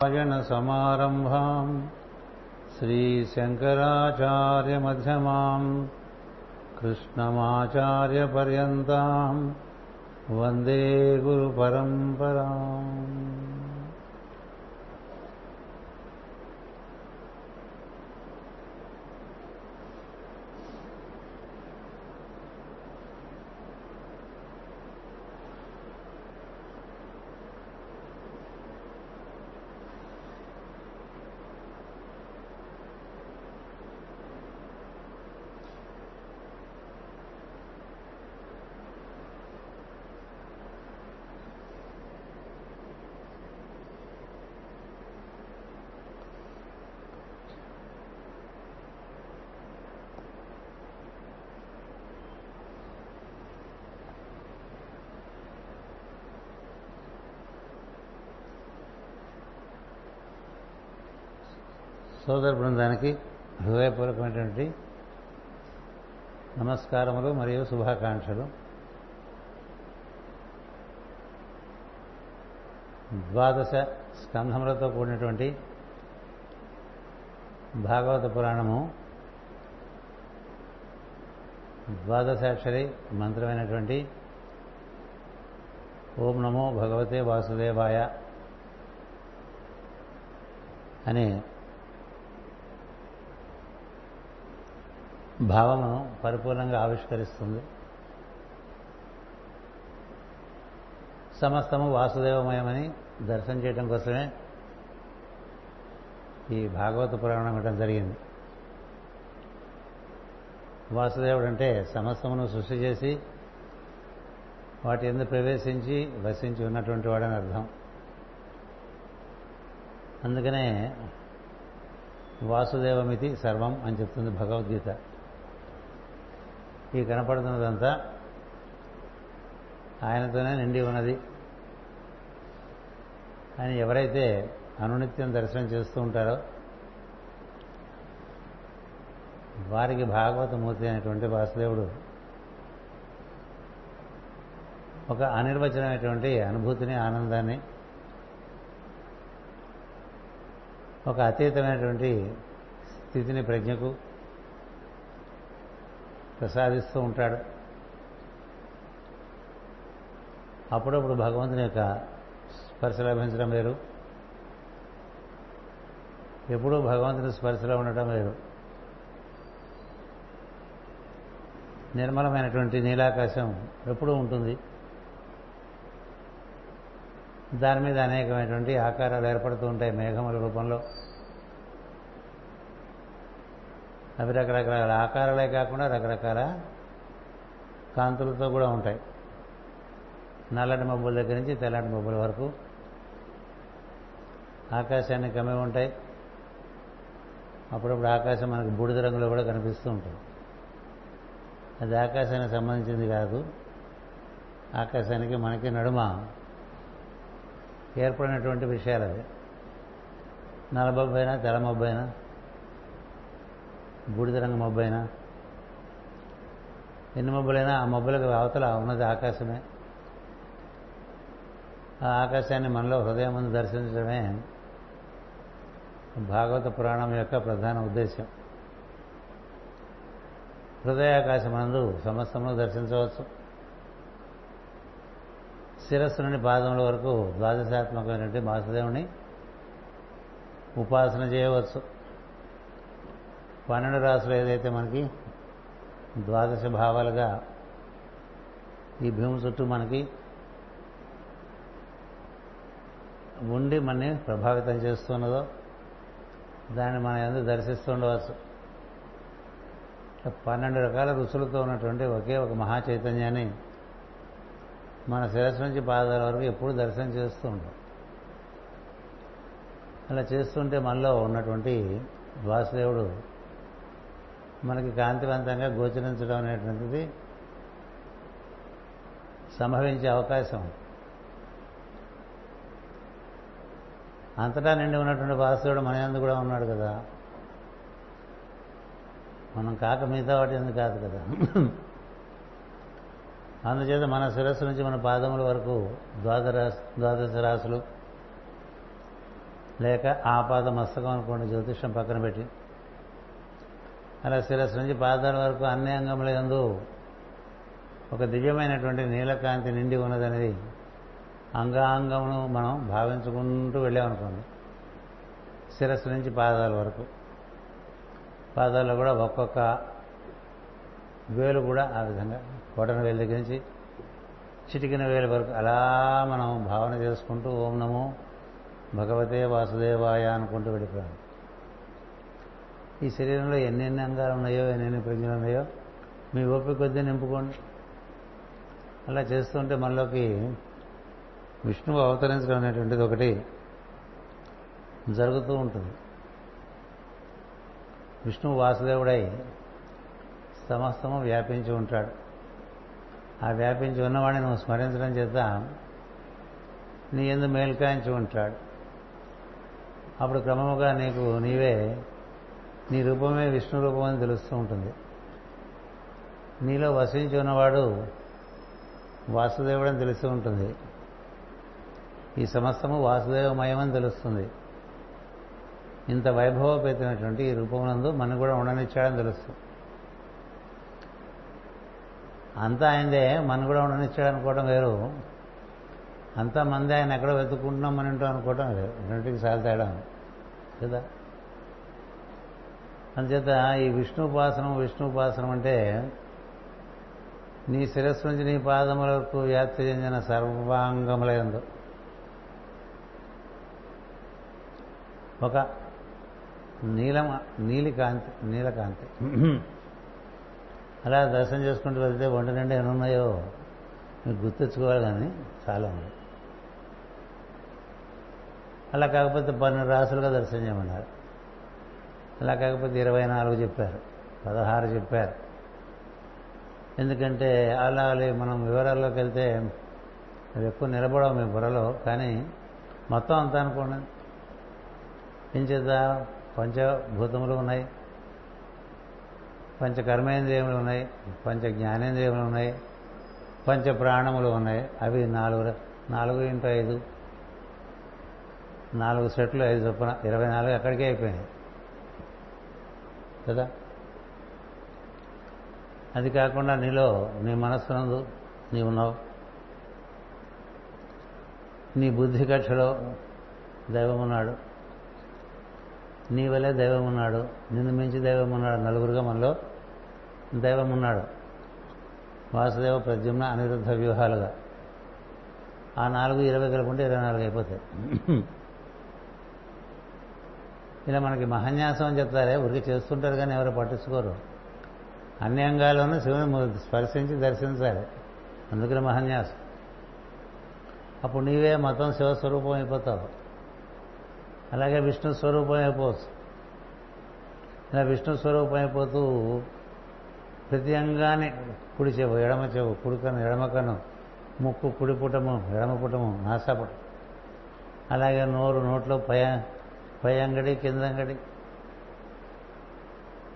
समारम्भाम् श्रीशङ्कराचार्यमध्यमाम् कृष्णमाचार्यपर्यन्ताम् वन्दे गुरुपरम्पराम् నమస్కారములు మరియు శుభాకాంక్షలు. ద్వాదశ స్కంధములతో కూడినటువంటి భాగవత పురాణము ద్వాదశాక్షరి మంత్రమైనటువంటి ఓం నమో భగవతే వాసుదేవాయ అనే భావము పరిపూర్ణంగా ఆవిష్కరిస్తుంది. సమస్తము వాసుదేవమయమని దర్శనం చేయడం కోసమే ఈ భాగవత పురాణం ఇవ్వడం జరిగింది. వాసుదేవుడు అంటే సమస్తమును సృష్టి చేసి వాటి ఎందుకు ప్రవేశించి వసించి ఉన్నటువంటి వాడని అర్థం. అందుకనే వాసుదేవమితి సర్వం అని చెప్తుంది భగవద్గీత. ఈ కనపడుతున్నదంతా ఆయనతోనే నిండి ఉన్నది. అని ఎవరైతే అనునిత్యం దర్శనం చేస్తూ ఉంటారో వారికి భాగవతమూర్తి అనేటువంటి వాసుదేవుడు ఒక అనిర్వచనమైనటువంటి అనుభూతిని ఆనందాన్ని ఒక అతీతమైనటువంటి స్థితిని ప్రజ్ఞకు ప్రసాదిస్తూ ఉంటాడు. అప్పుడప్పుడు భగవంతుని యొక్క స్పర్శ లభించడం వేరు. ఎప్పుడూ భగవంతుని స్పర్శలో ఉండటం వేరు. నిర్మలమైనటువంటి నీలాకాశం ఎప్పుడూ ఉంటుంది. దాని మీద అనేకమైనటువంటి ఆకారాలు ఏర్పడుతూ ఉంటాయి మేఘముల రూపంలో. అవి రకరకాల ఆకారాలే కాకుండా రకరకాల కాంతులతో కూడా ఉంటాయి. నల్లటి మబ్బుల దగ్గర నుంచి తెల్లటి మబ్బుల వరకు ఆకాశాన్ని కమ్మి ఉంటాయి. అప్పుడప్పుడు ఆకాశం మనకు బూడిద రంగులో కూడా కనిపిస్తూ ఉంటుంది. అది ఆకాశానికి సంబంధించింది కాదు. ఆకాశానికి మనకి నడుమ ఏర్పడినటువంటి విషయాలు అవి నల్లబొబ్బైనా తెల్ల మబ్బైనా బూడిద రంగు మబ్బైనా? ఎన్ని మబ్బులైనా ఆ మబ్బులకు అవతల ఉన్నది ఆకాశమే. ఆ ఆకాశాన్ని మనలో హృదయం ముందు దర్శించడమే భాగవత పురాణం యొక్క ప్రధాన ఉద్దేశం హృదయాకాశమందు సమస్తమును దర్శించవచ్చు. శిరస్సు నుండి పాదముల వరకు ద్వాదశాత్మకమైనటువంటి వాసుదేవుని ఉపాసన చేయవచ్చు. పన్నెండు రాసులు ఏదైతే మనకి ద్వాదశ భావాలుగా ఈ భూమి చుట్టూ మనకి ఉండి మనని ప్రభావితం చేస్తున్నదో దాన్ని మన ఎందుకు దర్శిస్తూ ఉండవచ్చు. పన్నెండు రకాల రుచులతో ఉన్నటువంటి ఒకే ఒక మహా చైతన్యాన్ని మన శిరస్సు నుంచి పాదాల వరకు ఎప్పుడు దర్శనం చేస్తూ ఉంటాం. అలా చేస్తుంటే మనలో ఉన్నటువంటి వాసుదేవుడు మనకి కాంతివంతంగా గోచరించడం అనేటువంటిది సంభవించే అవకాశం. అంతటా నిండి ఉన్నటువంటి వాసుడు మన ఎందు కూడా ఉన్నాడు కదా. మనం కాక మిగతా వాటి ఎందుకు కాదు కదా. అందుచేత మన శిరస్సు నుంచి మన పాదముల వరకు ద్వాదర ద్వాదశ రాశులు లేక ఆపాద మస్తకం అనుకోండి జ్యోతిషం పక్కన పెట్టి అలా శిరస్సు నుంచి పాదాల వరకు అన్ని అంగముల ఎందు ఒక దివ్యమైనటువంటి నీలకాంతి నిండి ఉన్నదనేది అంగాంగమును మనం భావించుకుంటూ వెళ్ళామనుకోండి. శిరస్సు నుంచి పాదాల వరకు. పాదాల్లో కూడా ఒక్కొక్క వేలు కూడా ఆ విధంగా కోటన వేలు దగ్గర నుంచి చిటికిన వేలు వరకు అలా మనం భావన చేసుకుంటూ ఓం నమో భగవతే వాసుదేవాయ అనుకుంటూ వెళ్ళిపోయాం. ఈ శరీరంలో ఎన్నెన్ని అంగాలు ఉన్నాయో ఎన్నెన్ని ప్రజ్ఞలు ఉన్నాయో మీ ఓపిక కొద్దీ నింపుకోండి. అలా చేస్తుంటే మనలోకి విష్ణువు అవతరించడం అనేటువంటిది ఒకటి జరుగుతూ ఉంటుంది. విష్ణువు వాసుదేవుడై సమస్తము వ్యాపించి ఉంటాడు. ఆ వ్యాపించి ఉన్నవాడిని నువ్వు స్మరించడం చేత నీ ఎందు మేల్కాయించి ఉంటాడు. అప్పుడు క్రమముగా నీకు నీవే నీ రూపమే విష్ణు రూపం అని తెలుస్తూ ఉంటుంది. నీలో వసించి ఉన్నవాడు వాసుదేవుడని తెలుస్తూ ఉంటుంది. ఈ సమస్తము వాసుదేవమయమని తెలుస్తుంది. ఇంత వైభవపేతమైనటువంటి ఈ రూపమునందు మనకు కూడా ఉండనిచ్చాడని తెలుస్తుంది. అంతా ఆయనదే మనం కూడా ఉండనిచ్చాడు అనుకోవడం వేరు. అంతా మంది ఆయన ఎక్కడో వెతుక్కుంటున్నాం మన ఇంటో అనుకోవటం వేరు. రెండింటికి చాలా తేడా కదా? అందుచేత ఈ విష్ణుపాసనం విష్ణుపాసనం అంటే నీ శిరస్సు నుంచి నీ పాదములకు వ్యాప్తి చెందిన సర్వాంగములందు ఒక నీలం నీలికాంతి నీలకాంతి. అలా దర్శనం చేసుకుంటూ వెళ్తే ఒంటి నిండా ఎన్ని ఉన్నాయో మీరు గుర్తించుకోవాలి కానీ చాలా ఉంది అలా కాకపోతే పన్నెండు రాసులుగా దర్శనం చేయమన్నారు. అలా కాకపోతే ఇరవై నాలుగు చెప్పారు పదహారు చెప్పారు. ఎందుకంటే అలా మనం వివరాల్లోకి వెళ్తే అవి ఎక్కువ నిలబడవు మీ బుర్రలో కానీ మొత్తం అంతా అనుకోండి. ఏం చేత పంచభూతములు ఉన్నాయి పంచ కర్మేంద్రియములు ఉన్నాయి పంచ జ్ఞానేంద్రియములు ఉన్నాయి పంచ ప్రాణములు ఉన్నాయి. అవి నాలుగు నాలుగు ఇంటూ ఐదు నాలుగు సెట్లు ఐదు చొప్పున ఇరవై నాలుగు అక్కడికే అయిపోయినాయి. కదా? అది కాకుండా నీలో నీ మనస్సునందు నీ ఉన్నావు నీ బుద్ధి కక్షలో దైవం ఉన్నాడు నీ వలే దైవం ఉన్నాడు నిన్ను మించి దైవం ఉన్నాడు నలుగురుగా మనలో దైవం ఉన్నాడు వాసుదేవ ప్రద్యుమ్న అనిరుద్ధ వ్యూహాలుగా. ఆ నాలుగు ఇరవై కలుపుకుంటే ఇరవై నాలుగు అయిపోతాయి. ఇలా మనకి మహన్యాసం అని చెప్తారే ఊరికి చేస్తుంటారు కానీ ఎవరు పట్టించుకోరు. అన్ని అంగాల్లోనూ శివుని స్పర్శించి దర్శించాలి. అందుకని మహన్యాసం. అప్పుడు నీవే మతం శివస్వరూపం అయిపోతావు. అలాగే విష్ణు స్వరూపం అయిపోవచ్చు. ఇలా విష్ణు స్వరూపం అయిపోతూ ప్రతి అంగాన్ని కుడి చెవు ఎడమ చెవు కుడికను ఎడమ కను ముక్కు కుడి పుటము ఎడమ పుటము నాసాపుటం. అలాగే నోరు నోట్లో పై పై అంగడి కింద అంగడి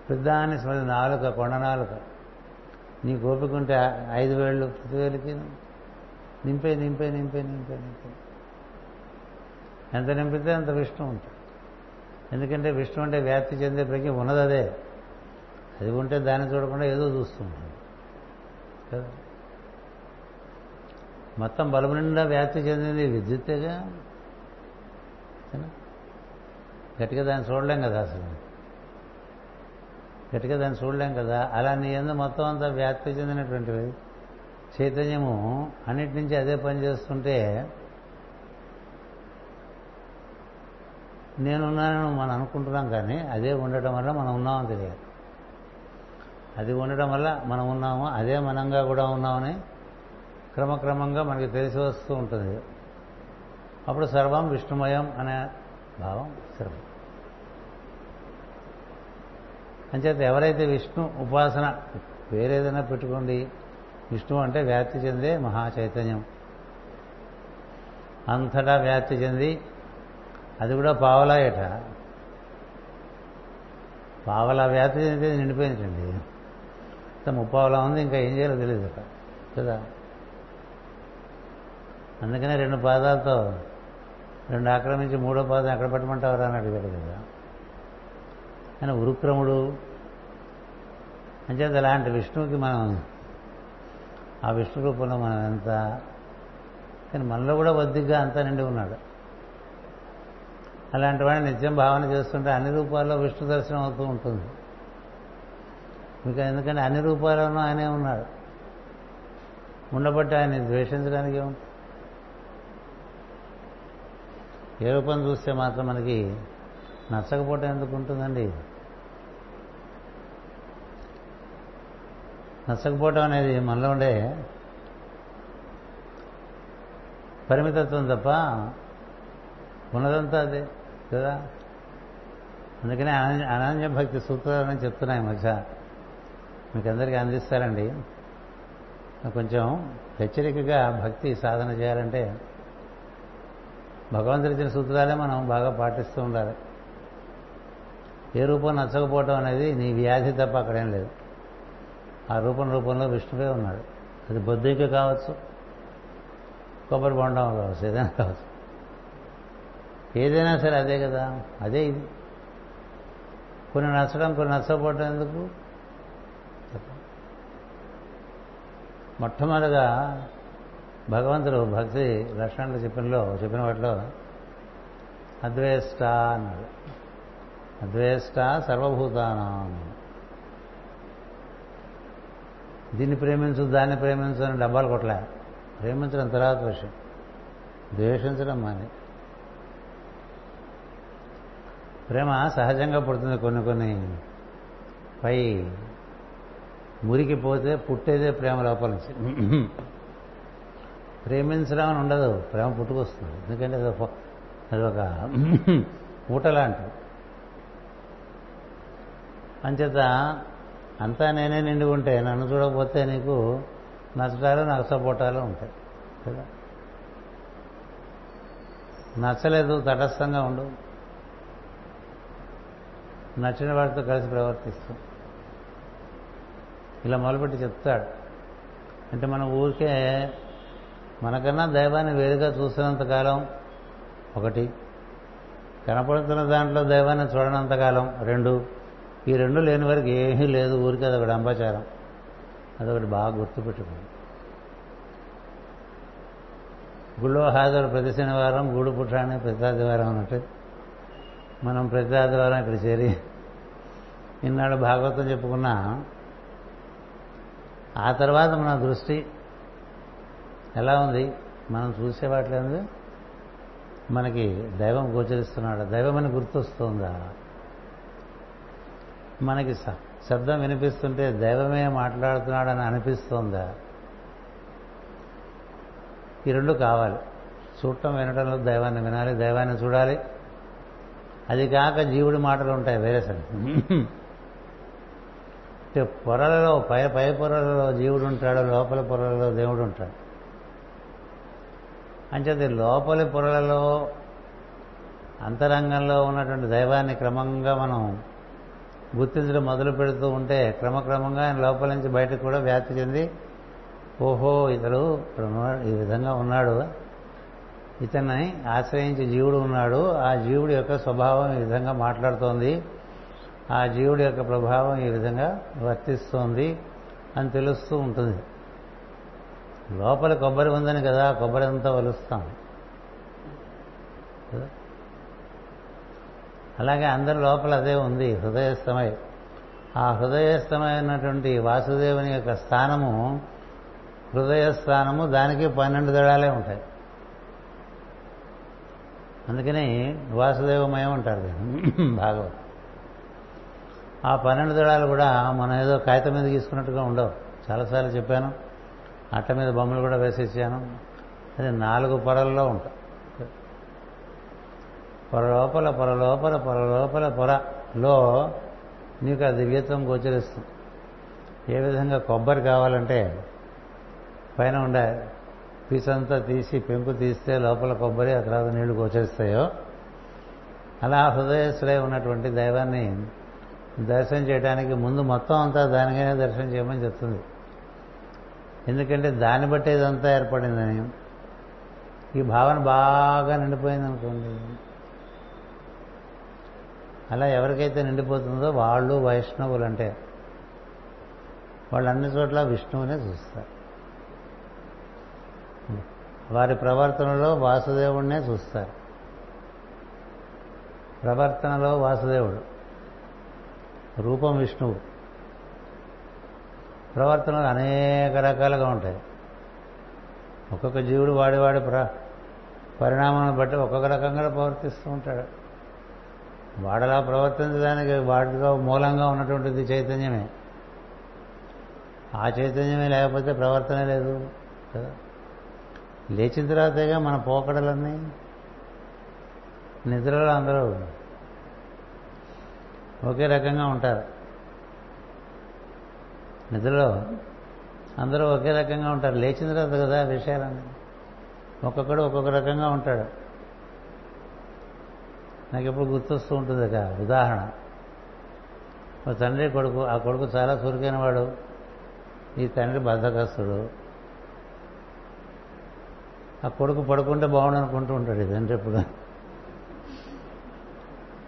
పెద్దాన్ని స్మృతి నాలుక కొండ నాలుక. నీ గోపికుంటే ఐదు వేళ్ళు ప్రతి వేలకి నింపే నింపే నింపే నింపే నింపే. ఎంత నింపితే అంత విష్ణు ఉంటుంది. ఎందుకంటే విష్ణు అంటే వ్యాప్తి చెందే ప్రజ్ఞ ఉన్నది అదే అది ఉంటే దాన్ని చూడకుండా ఏదో చూస్తుంది కదా? మొత్తం బలము నిండా వ్యాప్తి చెందింది విద్యుత్తేగా గట్టిగా దాన్ని చూడలేం కదా అసలు. గట్టిగా దాన్ని చూడలేం కదా. అలా నీ ఎందు మొత్తం అంతా వ్యాప్తి చెందినటువంటివి. చైతన్యము అన్నిటి నుంచి అదే పని చేస్తుంటే నేనున్నానని మనం అనుకుంటున్నాం కానీ అదే ఉండటం వల్ల మనం ఉన్నామని తెలియదు. అది ఉండటం వల్ల మనం ఉన్నాము అదే మనంగా కూడా ఉన్నామని క్రమక్రమంగా మనకి తెలిసి వస్తూ ఉంటుంది. అప్పుడు సర్వం విష్ణుమయం అనే భావం స్థిరం. అంచేత ఎవరైతే విష్ణు ఉపాసన వేరేదైనా పెట్టుకోండి విష్ణు అంటే వ్యాప్తి చెందే మహా చైతన్యం. అంతటా వ్యాప్తి చెంది అది కూడా పావలాయట పావలా వ్యాప్తి చెందితే నిండిపోయిందండి ముప్పావలా ఉంది ఇంకా ఏం చేయాలో తెలియదు కదా? అందుకనే రెండు పాదాలతో రెండు ఆక్రమించి మూడో పాదం ఎక్కడ పెట్టమంటావరా అని అడిగాడు కదా. ఆయన ఉరుక్రముడు. అంచేత అలాంటి విష్ణువుకి మనం ఆ విష్ణు రూపంలో మనం ఎంత కానీ మనలో కూడా వద్దిగ్గా అంతా నిండి ఉన్నాడు. అలాంటి వాడిని నిత్యం భావన చేస్తుంటే అన్ని రూపాల్లో విష్ణు దర్శనం అవుతూ ఉంటుంది. ఇంకా ఎందుకంటే అన్ని రూపాల్లోనూ ఆయనే ఉన్నాడు. ఉండబట్టి ఆయన ద్వేషించడానికి ఏముంటుంది ఏ రూపం చూస్తే మాత్రం మనకి నచ్చకపోవటం ఎందుకు ఉంటుందండి? నచ్చకపోవటం అనేది మనలో ఉండే పరిమితత్వం తప్ప ఉన్నదంతా అదే కదా? అందుకనే అనన్య భక్తి సూత్రాలని చెప్తున్నాయి మధ్య. మీకు అందరికీ అందిస్తారండి కొంచెం హెచ్చరికగా భక్తి సాధన చేయాలంటే భగవంతుడు ఇచ్చిన సూత్రాలే మనం బాగా పాటిస్తూ ఉండాలి. ఏ రూపం నచ్చకపోవటం అనేది నీ వ్యాధి తప్ప అక్కడేం లేదు. ఆ రూపం రూపంలో విష్ణువే ఉన్నాడు. అది బొద్దింక కావచ్చు కొబ్బరి బొండం కావచ్చు ఏదైనా కావచ్చు. ఏదైనా సరే అదే కదా అదే ఇది. కొన్ని నచ్చడం కొన్ని నచ్చకపోవటం ఎందుకు? మొట్టమొదటిగా భగవంతుడు భక్తి లక్షణాలు చెప్పినలో చెప్పిన వాటిలో అద్వేష్ట అన్నాడు. అద్వేష్ట సర్వభూతానం. దీన్ని ప్రేమించు దాన్ని ప్రేమించు అని డబ్బాలు కొట్టలే. ప్రేమించడం తర్వాత విషయం. ద్వేషించడం మాని. ప్రేమ సహజంగా పుడుతుంది కొన్ని కొన్ని. పై మురికి పోతే పుట్టేదే ప్రేమ లోపల నుంచి. ప్రేమించడం అని ఉండదు. ప్రేమ పుట్టుకొస్తుంది. ఎందుకంటే అది ఒక అది ఒక ఊట లాంటిది అంచేత అంతా నేనే నిండి ఉంటే నన్ను చూడకపోతే నీకు నచ్చటాలు నచ్చపోటాలు ఉంటాయి. కదా? నచ్చలేదు తటస్థంగా ఉండు. నచ్చిన వాడితో కలిసి ప్రవర్తిస్తూ. ఇలా మొదలుపెట్టి చెప్తాడు. అంటే మనం ఊరికే మనకన్నా దైవాన్ని వేరుగా చూసినంతకాలం ఒకటి కనపడుతున్న దాంట్లో దైవాన్ని చూడనంతకాలం రెండు. ఈ రెండు లేని వరకు ఏమీ లేదు ఊరికి అదొకటి అంబాచారం. అదొకటి బాగా గుర్తుపెట్టుకోండి. గుళ్ళో హాజరు ప్రతి శనివారం గూడు పుట్టాన్ని ప్రతి ఆదివారం అన్నట్టు. మనం ప్రతి ఆదివారం ఇక్కడ చేరి ఇన్నాడు భాగవతం చెప్పుకున్నా ఆ తర్వాత మన దృష్టి ఎలా ఉంది? మనం చూసే వాటిలో మనకి దైవం గోచరిస్తున్నాడు? దైవం అని గుర్తొస్తుందా? మనకి శబ్దం వినిపిస్తుంటే దైవమే మాట్లాడుతున్నాడని అనిపిస్తోందా? ఈ రెండు కావాలి. చూడటం వినటంలో దైవాన్ని వినాలి దైవాన్ని చూడాలి. అది కాక జీవుడి మాటలు ఉంటాయి వేరే సరే పొరలలో పై పై పొరలలో జీవుడు ఉంటాడు లోపల పొరలలో దేవుడు ఉంటాడు. అంచేది లోపలి పొరలలో అంతరంగంలో ఉన్నటువంటి దైవాన్ని క్రమంగా మనం గుర్తించడం మొదలు పెడుతూ ఉంటే క్రమక్రమంగా ఆయన లోపల నుంచి బయటకు కూడా వ్యాప్తి చెంది ఓహో ఇతడు ఈ విధంగా ఉన్నాడు. ఇతన్ని ఆశ్రయించి జీవుడు ఉన్నాడు. ఆ జీవుడి యొక్క స్వభావం ఈ విధంగా మాట్లాడుతోంది. ఆ జీవుడి యొక్క ప్రభావం ఈ విధంగా వర్తిస్తోంది అని తెలుస్తూ ఉంటుంది. లోపల కొబ్బరి ఉందని కదా కొబ్బరి అంతా వలుస్తాం అలాగే అందరి లోపల అదే ఉంది హృదయస్థమై. ఆ హృదయస్థమైనటువంటి వాసుదేవుని యొక్క స్థానము హృదయ స్థానము దానికి పన్నెండు దడాలే ఉంటాయి. అందుకని వాసుదేవమయం అంటారు భాగవతం. ఆ పన్నెండు దళాలు కూడా మనం ఏదో కాగితం మీద తీసుకున్నట్టుగా ఉండవు. చాలాసార్లు చెప్పాను. అట్ట మీద బొమ్మలు కూడా వేసేసాను. అది నాలుగు పొరల్లో ఉంటాం. పొర లోపల పొర లోపల పొర లోపల పొరలో నీకు ఆ దివ్యత్వం గోచరిస్తుంది. ఏ విధంగా కొబ్బరి కావాలంటే పైన ఉండే పీసంతా తీసి పెంకు తీస్తే లోపల కొబ్బరి ఆ తర్వాత నీళ్ళు గోచరిస్తాయో. అలా హృదయస్థులై ఉన్నటువంటి దైవాన్ని దర్శనం చేయడానికి ముందు మొత్తం అంతా దానికైనా దర్శనం చేయమని చెప్తుంది. ఎందుకంటే దాన్ని బట్టి ఇదంతా ఏర్పడిందని ఈ భావన బాగా నిండిపోయింది అనుకోండి. అలా ఎవరికైతే నిండిపోతుందో వాళ్ళు వైష్ణవులు అంటే వాళ్ళు అన్ని చోట్ల విష్ణువునే చూస్తారు. వారి ప్రవర్తనలో వాసుదేవుడినే చూస్తారు. ప్రవర్తనలో వాసుదేవుడు. రూపం విష్ణువు. ప్రవర్తనలు అనేక రకాలుగా ఉంటాయి. ఒక్కొక్క జీవుడు వాడి వాడి ప్ర పరిణామాన్ని బట్టి ఒక్కొక్క రకంగా ప్రవర్తిస్తూ ఉంటాడు. వాడలా ప్రవర్తించడానికి వాటిగా మూలంగా ఉన్నటువంటిది చైతన్యమే. ఆ చైతన్యమే లేకపోతే ప్రవర్తనే లేదు కదా. లేచిన తర్వాతగా మన పోకడలన్నీ నిద్రలో అందరూ ఒకే రకంగా ఉంటారు. నిద్రలో అందరూ ఒకే రకంగా ఉంటారు. లేచిన తర్వాత కదా విషయాలన్నీ. ఒక్కొక్కడు ఒక్కొక్క రకంగా ఉంటాడు. నాకు ఎప్పుడు గుర్తొస్తూ ఉంటుంది ఒక ఉదాహరణ. ఒక తండ్రి కొడుకు ఆ కొడుకు చాలా చురుకైన వాడు ఈ తండ్రి బద్ధకస్తుడు ఆ కొడుకు పడుకుంటే బాగుండు అనుకుంటూ ఉంటాడు ఈ తండ్రి ఎప్పుడు.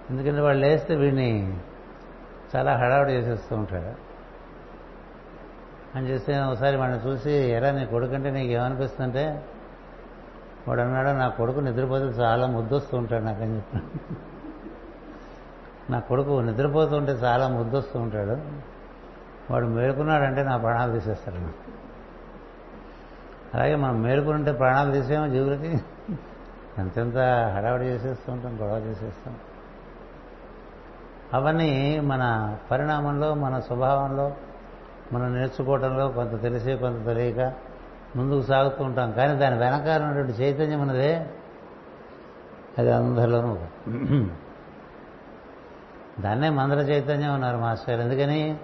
ఎందుకంటే వాళ్ళు లేస్తే వీడిని చాలా హడావుడి చేసేస్తూ ఉంటాడు. అని చేస్తే ఒకసారి వాడిని చూసి ఎరా నీ కొడుకంటే నీకు ఏమనిపిస్తుంటే వాడు అన్నాడు నా కొడుకు నిద్రపోతే చాలా ముద్దొస్తూ ఉంటాడు నాకని చెప్పాను నా కొడుకు నిద్రపోతుంటే చాలా ముద్దొస్తూ ఉంటాడు. వాడు మేలుకున్నాడంటే నా ప్రాణాలు తీసేస్తాడు అలాగే మనం మేలుకుంటే ప్రాణాలు తీసేమో జీవులకి? ఎంతెంత హడావిడి చేసేస్తూ ఉంటాం గొడవ చేసేస్తాం అవన్నీ మన పరిణామంలో మన స్వభావంలో మనం నేర్చుకోవడంలో కొంత తెలిసి కొంత తెలియక ముందుకు సాగుతూ ఉంటాం. కానీ దాని వెనకాల ఉన్నటువంటి చైతన్యం ఉన్నదే అది అందరిలోనూ దాన్నే మందర చైతన్యం ఉన్నారు మాస్టర్. ఎందుకని?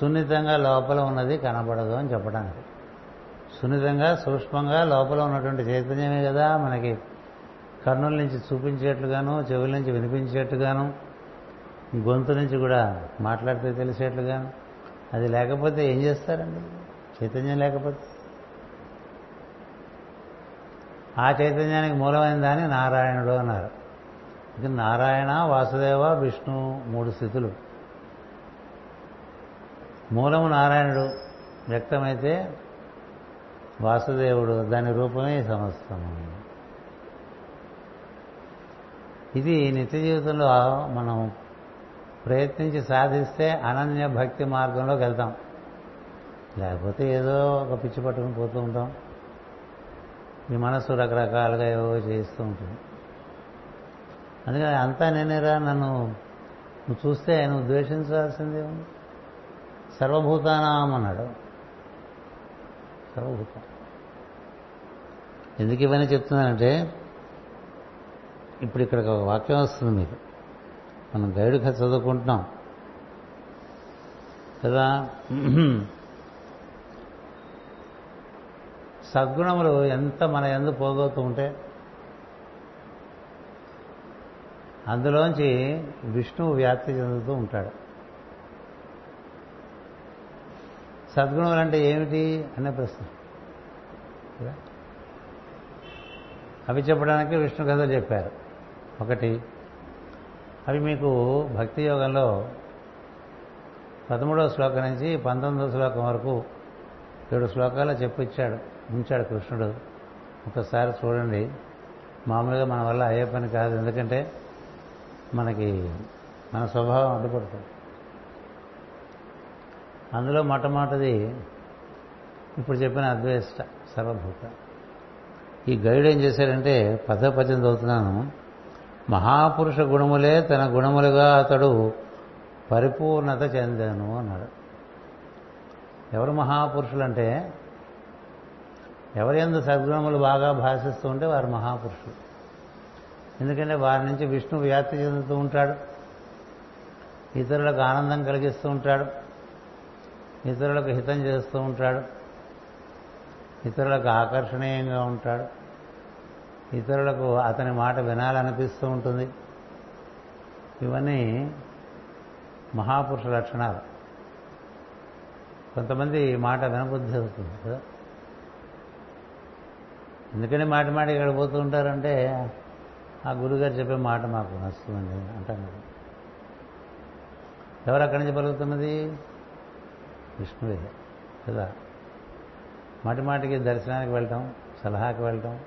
సున్నితంగా లోపల ఉన్నది కనబడదు అని చెప్పడానికి. సున్నితంగా సూక్ష్మంగా లోపల ఉన్నటువంటి చైతన్యమే కదా మనకి కర్నూల నుంచి చూపించేట్లుగాను చెవుల నుంచి వినిపించేట్టుగాను గొంతు నుంచి కూడా మాట్లాడితే తెలిసేట్లుగాను. అది లేకపోతే ఏం చేస్తారండి? చైతన్యం లేకపోతే? ఆ చైతన్యానికి మూలమైన దాన్ని నారాయణుడు అన్నారు. ఇది నారాయణ వాసుదేవ విష్ణు మూడు స్థితులు. మూలము నారాయణుడు వ్యక్తమైతే వాసుదేవుడు దాని రూపమే సమస్తము. ఇది నిత్య జీవితంలో మనం ప్రయత్నించి సాధిస్తే అనన్య భక్తి మార్గంలోకి వెళ్తాం. లేకపోతే ఏదో ఒక పిచ్చి పట్టుకుని పోతూ ఉంటాం. ఈ మనసు రకరకాలుగా ఏవో చేస్తూ ఉంటుంది. అందుకని అంతా నేనేరా నన్ను నువ్వు చూస్తే నువ్వు ద్వేషించాల్సిందే ఉంది. సర్వభూతానాం అన్నాడు. సర్వభూతం. ఎందుకు ఇవన్నీ చెప్తున్నానంటే ఇప్పుడు ఇక్కడ ఒక వాక్యం వస్తుంది మీకు. మనం గైడ్గా కథ చదువుకుంటున్నాం. కదా? సద్గుణములు ఎంత మన ఎందు పోగొతూ ఉంటే అందులోంచి విష్ణువు వ్యాప్తి చెందుతూ ఉంటాడు. సద్గుణములు అంటే ఏమిటి అనే ప్రశ్న. అవి చెప్పడానికి విష్ణు కథ చెప్పారు. ఒకటి అవి మీకు భక్తి యోగంలో పదమూడవ శ్లోకం నుంచి పంతొమ్మిదవ శ్లోకం వరకు ఏడు శ్లోకాలు చెప్పిచ్చాడు ఉంచాడు కృష్ణుడు. ఒకసారి చూడండి. మామూలుగా మన వల్ల అయ్యే పని కాదు ఎందుకంటే మనకి మన స్వభావం అడ్డుపడుతుంది. అందులో మొట్టమొదటిది ఇప్పుడు చెప్పిన అద్వేష్ట సర్వభూత. ఈ గైడ్ ఏం చేశాడంటే పదో పద్యం చదువుతున్నాను. మహాపురుష గుణములే తన గుణములుగా అతడు పరిపూర్ణత చెందాను అన్నాడు. ఎవరు మహాపురుషులంటే ఎవరి ఎందు సద్గుణములు బాగా భాషిస్తూ ఉంటే వారు మహాపురుషులు. ఎందుకంటే వారి నుంచి విష్ణు వ్యాప్తి చెందుతూ ఉంటాడు. ఇతరులకు ఆనందం కలిగిస్తూ ఉంటాడు. ఇతరులకు హితం చేస్తూ ఉంటాడు. ఇతరులకు ఆకర్షణీయంగా ఉంటాడు. ఇతరులకు అతని మాట వినాలనిపిస్తూ ఉంటుంది. ఇవన్నీ మహాపురుష లక్షణాలు. కొంతమంది మాట వినబుద్ధి అవుతుంది కదా. ఎందుకని మాటి మాట ఇక్కడ పోతూ ఉంటారంటే ఆ గురుగారు చెప్పే మాట మాకు నచ్చుతుందండి అంటాను ఎవరు అక్కడి నుంచి పలుకుతున్నది? విష్ణువే కదా. మాటి మాటికి దర్శనానికి వెళ్ళటం సలహాకి వెళ్ళటం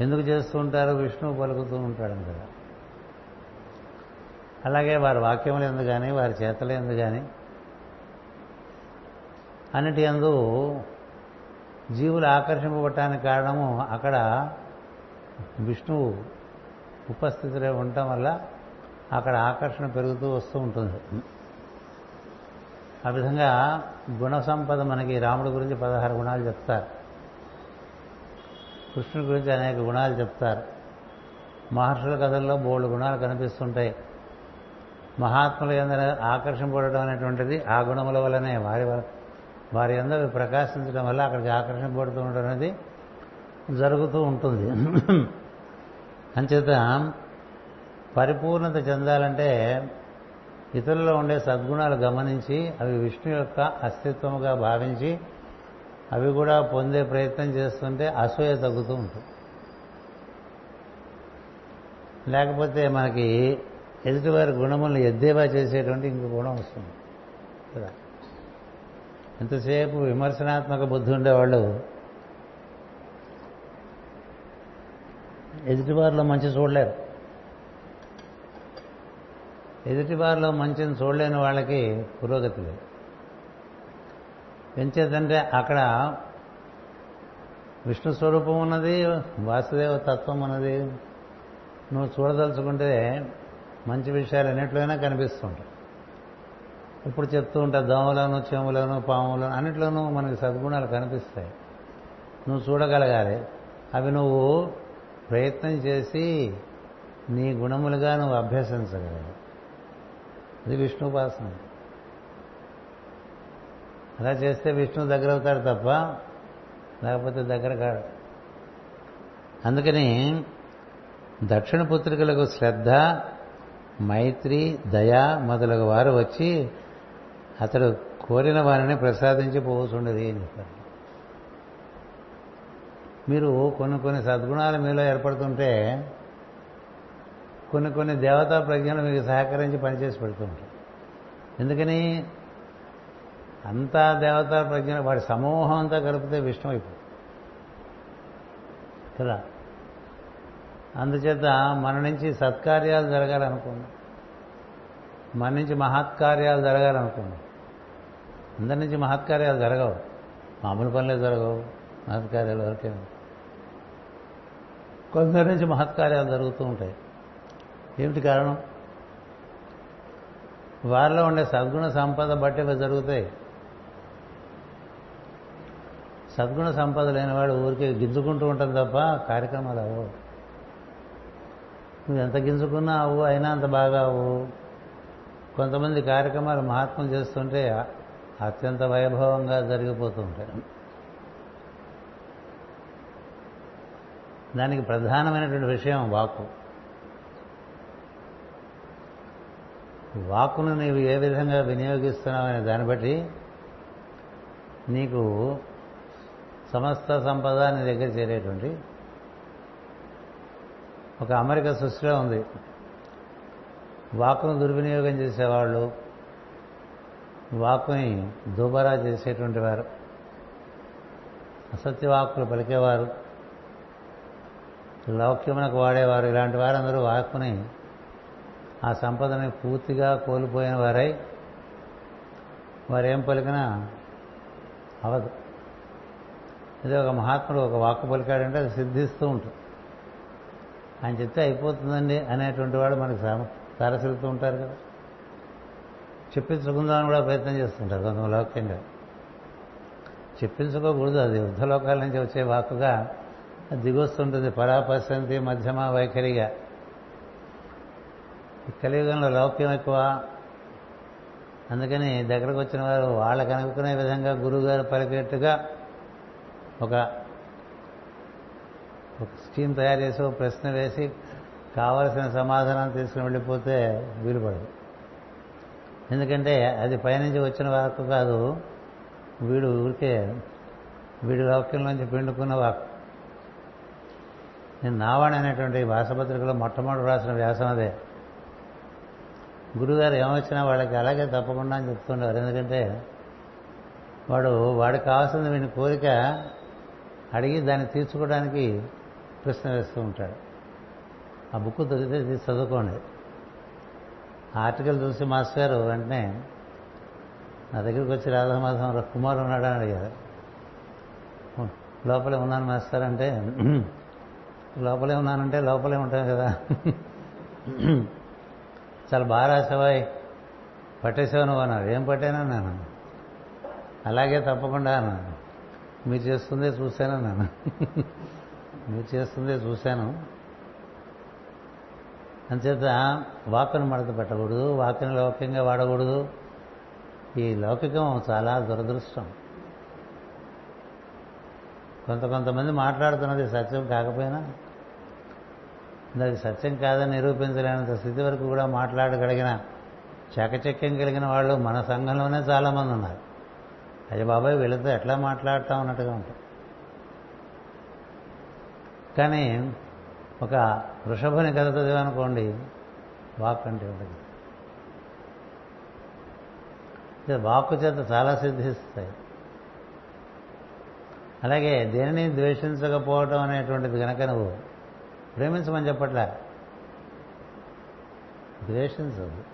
ఎందుకు చేస్తూ ఉంటారు? విష్ణువు పలుకుతూ ఉంటాడని కదా అలాగే వారి వాక్యములు ఎందు కానీ వారి చేతలు ఎందు కానీ అన్నిటి అందు జీవులు ఆకర్షింపబడటానికి కారణము అక్కడ విష్ణువు ఉపస్థితిలో ఉండటం వల్ల అక్కడ ఆకర్షణ పెరుగుతూ వస్తూ ఉంటుంది. ఆ విధంగా గుణ సంపద మనకి రాముడి గురించి పదహారు గుణాలు చెప్తారు. కృష్ణుడి గురించి అనేక గుణాలు చెప్తారు. మహర్షుల కథల్లో మూడు గుణాలు కనిపిస్తుంటాయి. మహాత్ముల అందరూ ఆకర్షింపడడం అనేటువంటిది ఆ గుణముల వల్లనే వారి వారి అందరూ ప్రకాశించడం వల్ల అక్కడికి ఆకర్షింపడుతూ ఉండడం అనేది జరుగుతూ ఉంటుంది. అంచేత పరిపూర్ణత చెందాలంటే ఇతరుల్లో ఉండే సద్గుణాలు గమనించి అవి విష్ణు యొక్క అస్తిత్వముగా భావించి అవి కూడా పొందే ప్రయత్నం చేస్తుంటే అసూయ తగ్గుతూ ఉంటుంది. లేకపోతే మనకి ఎదుటివారి గుణములను ఎద్దేవా చేసేటువంటి ఇంకో గుణం వస్తుంది. కదా? ఎంతసేపు విమర్శనాత్మక బుద్ధి ఉండేవాళ్ళు ఎదుటివారిలో మంచి చూడలేరు. ఎదుటివారిలో మంచిని చూడలేని వాళ్ళకి పురోగతి లేదు. ఎంచేతంటే అక్కడ విష్ణు స్వరూపం ఉన్నది వాసుదేవ తత్వం ఉన్నది. నువ్వు చూడదలుచుకుంటే మంచి విషయాలు ఎన్నిట్లోనైనా కనిపిస్తుంటాయి. ఇప్పుడు చెప్తూ ఉంటా దోమలోను చెములను పాములను అన్నిట్లోనూ మనకి సద్గుణాలు కనిపిస్తాయి. నువ్వు చూడగలగాలి. అవి నువ్వు ప్రయత్నం చేసి నీ గుణములుగా నువ్వు అభ్యసించగలగాలి. ఇది విష్ణుపాసన. అలా చేస్తే విష్ణువు దగ్గర అవుతాడు తప్ప లేకపోతే దగ్గర కాడు. అందుకని దక్షిణ పుత్రికలకు శ్రద్ధ మైత్రి దయ మొదలగు వారు వచ్చి అతడు కోరిన వారిని ప్రసాదించి పోతుండేది అని చెప్పారు. మీరు కొన్ని కొన్ని సద్గుణాలు మీలో ఏర్పడుతుంటే కొన్ని కొన్ని దేవతా ప్రజ్ఞలు మీకు సహకరించి పనిచేసి పెడుతుంటారు ఎందుకని అంతా దేవతా ప్రజ్ఞ వాడి సమూహం అంతా కలిపితే విష్ణు అయిపోతుంది కదా? అందుచేత మన నుంచి సత్కార్యాలు జరగాలనుకున్నాం మన నుంచి మహత్కార్యాలు జరగాలనుకున్నాం అందరి నుంచి మహత్కార్యాలు జరగవు. మామూలు పనులే జరగవు. మహత్కార్యాలు వరకే కొందరి నుంచి మహత్కార్యాలు జరుగుతూ ఉంటాయి. ఏమిటి కారణం? వారిలో ఉండే సద్గుణ సంపద బట్టి జరుగుతాయి. సద్గుణ సంపద లేనివాడు ఊరికే గింజుకుంటూ ఉంటాం తప్ప కార్యక్రమాలు అవ్వవు. నువ్వు ఎంత గింజుకున్నా అవ్వు అయినా అంత బాగా అవ్వు. కొంతమంది కార్యక్రమాలు మహాత్ములు చేస్తుంటే అత్యంత వైభవంగా జరిగిపోతూ ఉంటాయి దానికి ప్రధానమైనటువంటి విషయం వాక్కు. వాక్కును నీవు ఏ విధంగా వినియోగిస్తున్నావనే దాన్ని బట్టి నీకు సమస్త సంపద నీ దగ్గర చేరేటువంటి ఒక అమెరికా సృష్టిలో ఉంది. వాక్కును దుర్వినియోగం చేసేవాళ్ళు వాక్కుని దుబారా చేసేటువంటి వారు అసత్యవాక్కులు పలికేవారు లౌక్యమునకు వాడేవారు ఇలాంటి వారందరూ వాక్కుని ఆ సంపదని పూర్తిగా కోల్పోయిన వారై వారేం పలికినా అవదు. ఇది ఒక మహాత్ముడు ఒక వాక్కు పలికాడంటే అది సిద్ధిస్తూ ఉంటుంది ఆయన చెప్తే అయిపోతుందండి అనేటువంటి వాడు మనకు తారసిలుతూ ఉంటారు కదా. చెప్పించుకుందామని కూడా ప్రయత్నం చేస్తుంటారు కొంత లౌక్యంగా. చెప్పించుకోకూడదు అది యుద్ధలోకాల నుంచి వచ్చే వాక్కుగా దిగొస్తుంటుంది పరాపశంతి మధ్యమ వైఖరిగా. కలియుగంలో లౌక్యం ఎక్కువ. అందుకని దగ్గరకు వచ్చిన వారు వాళ్ళకు అనుకునే విధంగా గురువుగారు పలికేట్టుగా ఒక ఒక స్కీమ్ తయారు చేసి ఒక ప్రశ్న వేసి కావలసిన సమాధానం తీసుకుని వెళ్ళిపోతే వీలుపడదు. ఎందుకంటే అది పైనుంచి వచ్చిన వాక్కు కాదు. వీడు ఊరికే వీడి వాక్యం నుంచి పిండుకున్న వాక్కు. నేను నావాణి అనేటువంటి భాషపత్రికలో మొట్టమొదటి రాసిన వ్యాసం అదే. గురుగారు ఏమొచ్చినా వాళ్ళకి అలాగే తప్పకుండా అని చెప్తుండేవారు. ఎందుకంటే వాడు వాడికి కావాల్సింది వీని కోరిక అడిగి దాన్ని తీర్చుకోవడానికి ప్రశ్న వేస్తూ ఉంటాడు. ఆ బుక్ దొరికితే తీసి చదువుకోండి. ఆర్టికల్ చూసి మాస్టర్ గారు వెంటనే నా దగ్గరికి వచ్చి రాధామాధవం కుమార్ ఉన్నాడా అని అడిగారు. లోపలే ఉన్నాను మాస్టర్ అంటే లోపలే ఉన్నానంటే లోపలే ఉంటాను కదా. చాలా బాగా రాసావాయి పట్టేసావు నువ్వు అన్నారు ఏం పట్టానా? నేను అలాగే తప్పకుండా అన్నాను. మీరు చేస్తుందే చూశాను నేను మీరు చేస్తుందే చూశాను. అంచేత వాక్కును మడత పెట్టకూడదు వాక్కుని లౌకికంగా వాడకూడదు. ఈ లౌకికం చాలా దురదృష్టం. కొంత కొంతమంది మాట్లాడుతున్నది సత్యం కాకపోయినా అది సత్యం కాదని నిరూపించలేనంత స్థితి వరకు కూడా మాట్లాడగలిగిన చకచక్యం కలిగిన వాళ్ళు మన సంఘంలోనే చాలామంది ఉన్నారు. అది బాబాయ్ వీళ్ళతో ఎట్లా మాట్లాడటం అన్నట్టుగా ఉంటాం కానీ ఒక వృషభుని కథ చదివనుకోండి వాక్ అంటే ఉంటుంది. వాక్కు చేత చాలా సిద్ధిస్తాయి. అలాగే దేనిని ద్వేషించకపోవటం అనేటువంటిది కనుక నువ్వు ప్రేమించమని చెప్పట్లే? ద్వేషించదు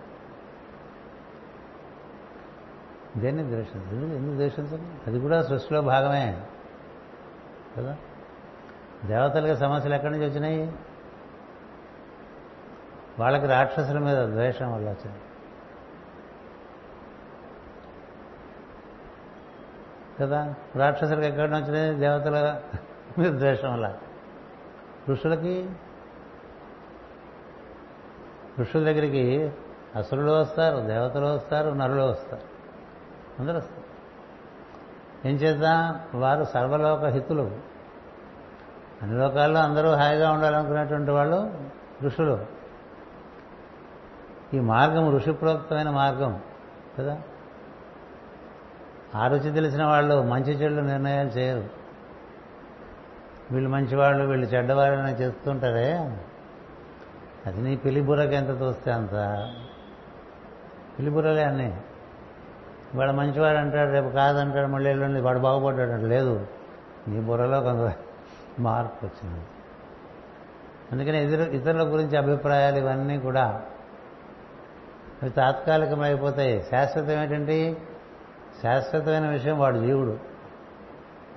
దేన్ని ద్వేషించదు ఎందుకు ద్వేషించదు అది కూడా సృష్టిలో భాగమే. కదా? దేవతలకి సమస్యలు ఎక్కడి నుంచి వచ్చినాయి? వాళ్ళకి రాక్షసుల మీద ద్వేషం వల్ల వచ్చింది. కదా? రాక్షసులకు ఎక్కడి నుంచి వచ్చినాయి? దేవతల మీద ద్వేషం వల్ల. ఋషులకి? ఋషుల దగ్గరికి అసురులు వస్తారు దేవతలు వస్తారు నరులు వస్తారు. అందరూ వస్తారు ఏం చేద్దాం? వారు సర్వలోక హితులు. అన్ని లోకాల్లో అందరూ హాయిగా ఉండాలనుకునేటువంటి వాళ్ళు ఋషులు. ఈ మార్గం ఋషిప్రోక్తమైన మార్గం కదా? ఆ రుచి తెలిసిన వాళ్ళు మంచి చెడు నిర్ణయాలు చేయరు. వీళ్ళు మంచివాళ్ళు వీళ్ళు చెడ్డవాళ్ళని చేస్తుంటారే? అది నీ పిలిబుర్రకి ఎంత తోస్తే అంత. పిలిబుర్రలే అన్నీ. వాడు మంచివాడు అంటాడు రేపు కాదంటాడు మళ్ళీ ఎల్లుండి వాడు బాగుపడ్డాడు లేదు నీ బుర్రలో కొంత మార్పు వచ్చింది. అందుకని ఇతరు ఇతరుల గురించి అభిప్రాయాలు ఇవన్నీ కూడా అవి అయిపోతాయి. శాశ్వతం ఏంటంటే శాశ్వతమైన విషయం వాడు జీవుడు.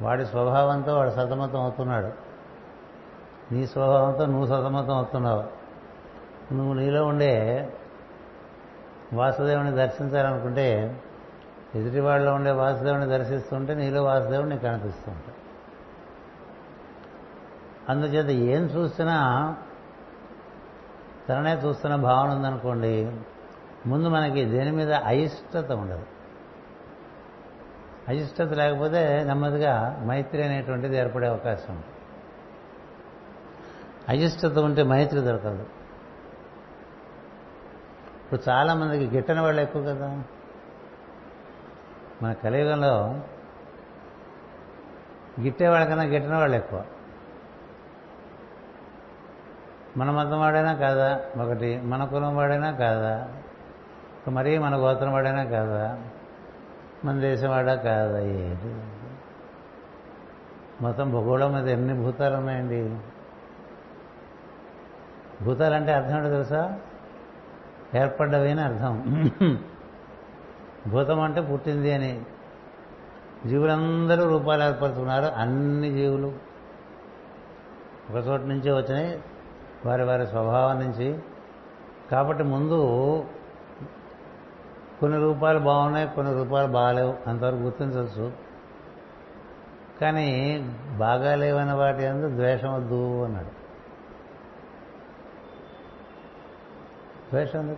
వాడి స్వభావంతో వాడు సతమతం అవుతున్నాడు. నీ స్వభావంతో నువ్వు సతమతం అవుతున్నావు. నువ్వు నీలో ఉండే వాసుదేవుని దర్శించాలనుకుంటే ఎదుటి వాళ్ళలో ఉండే వాసుదేవుని దర్శిస్తుంటే నీలో వాసుదేవుడు నీకు కనిపిస్తూ ఉంటాడు అందుచేత ఏం చూసినా తననే చూస్తున్న భావన ఉందనుకోండి ముందు మనకి దేని మీద అయిష్టత ఉండదు. అయిష్టత లేకపోతే నెమ్మదిగా మైత్రి అనేటువంటిది ఏర్పడే అవకాశం ఉంది అయిష్టత ఉంటే మైత్రి దొరకదు. ఇప్పుడు చాలామందికి గిట్టని వాళ్ళు ఎక్కువ కదా. మన కలియుగంలో గిట్టే వాళ్ళకన్నా గిట్టిన వాళ్ళు ఎక్కువ. మన మతం వాడైనా కాదా? ఒకటి మన కులం వాడైనా కాదా? మరీ మన గోత్రం వాడైనా కాదా? మన దేశం వాడా కాదా? ఏది? మొత్తం భూగోళం మీద ఎన్ని భూతాలు ఉన్నాయండి? భూతాలంటే అర్థం ఏంటో తెలుసా? ఏర్పడ్డవి అని అర్థం. భూతం అంటే పుట్టింది అని. జీవులందరూ రూపాలు ఏర్పడుతున్నారు అన్ని జీవులు. ఒక చోట నుంచే వచ్చినాయి వారి వారి స్వభావం నుంచి. కాబట్టి ముందు కొన్ని రూపాలు బాగున్నాయి కొన్ని రూపాయలు బాగాలేవు. అంతవరకు గుర్తించవచ్చు కానీ బాగాలేవన్న వాటి అందు ద్వేషం వద్దు అన్నాడు. ద్వేషం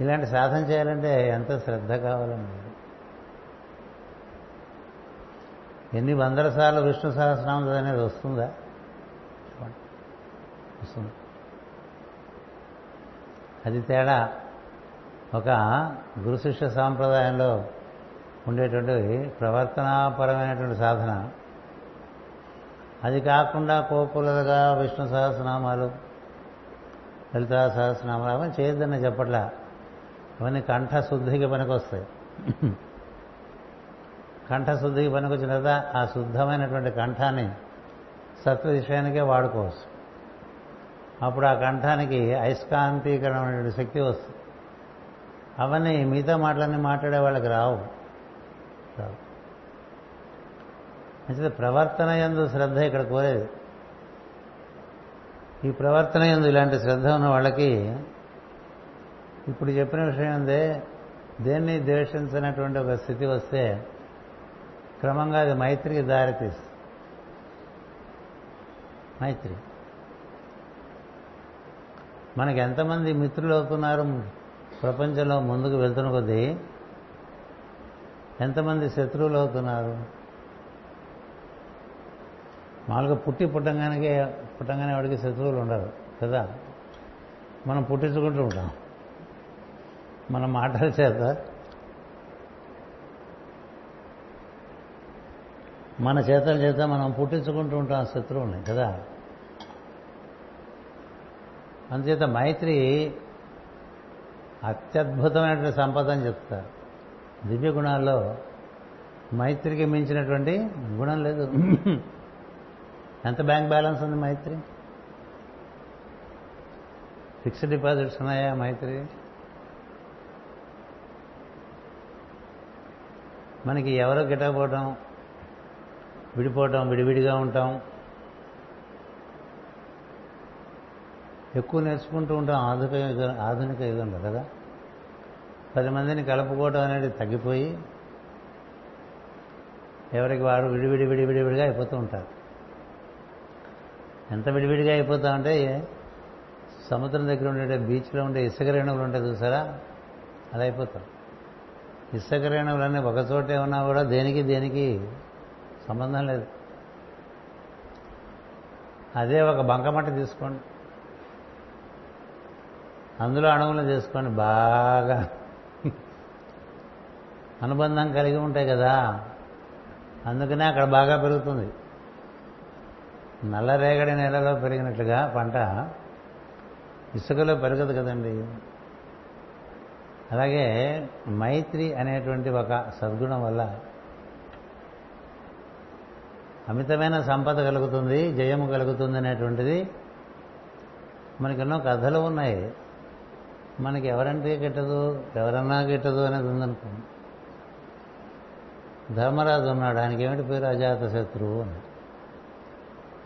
ఇలాంటి సాధన చేయాలంటే ఎంత శ్రద్ధ కావాలండి? ఎన్ని వందల సార్లు విష్ణు సహస్రనామం అనేది వస్తుందా? వస్తుంది. అది తేడా ఒక గురు శిష్య సాంప్రదాయంలో ఉండేటువంటి ప్రవర్తనాపరమైనటువంటి సాధన. అది కాకుండా కోకులగా విష్ణు సహస్రనామాలు లలితా సహస్రనామాలు అవన్నీ చేయొద్దని చెప్పట్లా. అవన్నీ కంఠశుద్ధికి పనికొస్తాయి. కంఠశుద్ధికి పనికొచ్చిన తర్వాత ఆ శుద్ధమైనటువంటి కంఠాన్ని సత్వ విషయానికే వాడుకోవచ్చు. అప్పుడు ఆ కంఠానికి అయస్కాంతీకరణమైనటువంటి శక్తి వస్తుంది. అవన్నీ మిగతా మాటలన్నీ మాట్లాడే వాళ్ళకి రావు. రావు. మంచిది ప్రవర్తన ఎందు శ్రద్ధ ఇక్కడ కోరేది. ఈ ప్రవర్తన ఎందు ఇలాంటి శ్రద్ధ ఉన్న వాళ్ళకి ఇప్పుడు చెప్పిన విషయం ఉందే దేన్ని ద్వేషించినటువంటి ఒక స్థితి వస్తే క్రమంగా అది మైత్రికి దారితీస్తుంది మైత్రి. మనకి ఎంతమంది మిత్రులు అవుతున్నారు? ప్రపంచంలో ముందుకు వెళ్తున్న కొద్దీ ఎంతమంది శత్రువులు అవుతున్నారు? మామూలుగా పుట్టి పుట్టంగానే పుట్టంగానే వాడికి శత్రువులు ఉండరు కదా? మనం పుట్టించుకుంటూ ఉంటాం. మన మాటల చేత మన చేతల చేత మనం పుట్టించుకుంటూ ఉంటాం శత్రువుని కదా? అందుచేత మైత్రి అత్యద్భుతమైనటువంటి సంపద అని చెప్తారు దివ్య గుణాల్లో మైత్రికి మించినటువంటి గుణం లేదు. ఎంత బ్యాంక్ బ్యాలెన్స్ ఉంది మైత్రి? ఫిక్స్డ్ డిపాజిట్స్ ఉన్నాయా మైత్రి? మనకి ఎవరో గిట్టకపోవటం విడిపోవటం విడివిడిగా ఉంటాం. ఎక్కువ నేర్చుకుంటూ ఉంటాం. ఆధునిక యుగ ఆధునిక యుగంలో కదా. పది మందిని కలుపుకోవడం అనేది తగ్గిపోయి ఎవరికి వారు విడివిడి విడివిడివిడిగా అయిపోతూ ఉంటారు. ఎంత విడివిడిగా అయిపోతా ఉంటే సముద్రం దగ్గర ఉండే బీచ్లో ఉండే ఇసుక రేణువులు ఉంటాయి చూసారా? అలా అయిపోతాం. ఇసుక ఒకచోటే ఒక చోటే ఉన్నా కూడా దేనికి దేనికి సంబంధం లేదు. అదే ఒక బంకమట్టి తీసుకోండి. అందులో అణువులు తీసుకోండి. బాగా అనుబంధం కలిగి ఉంటాయి కదా. అందుకనే అక్కడ బాగా పెరుగుతుంది. నల్లరేగడి నేలలో పెరిగినట్లుగా పంట ఇసుకలో పెరగదు కదండి. అలాగే మైత్రి అనేటువంటి ఒక సద్గుణం వల్ల అమితమైన సంపద కలుగుతుంది జయము కలుగుతుంది అనేటువంటిది మనకి ఎన్నో కథలు ఉన్నాయి. మనకి ఎవరంటే గిట్టదు ఎవరన్నా గిట్టదు అనేది ఉందనుకోండి ధర్మరాజు ఉన్నాడు ఆయనకి ఏమిటి పేరు? అజాత శత్రువు అని.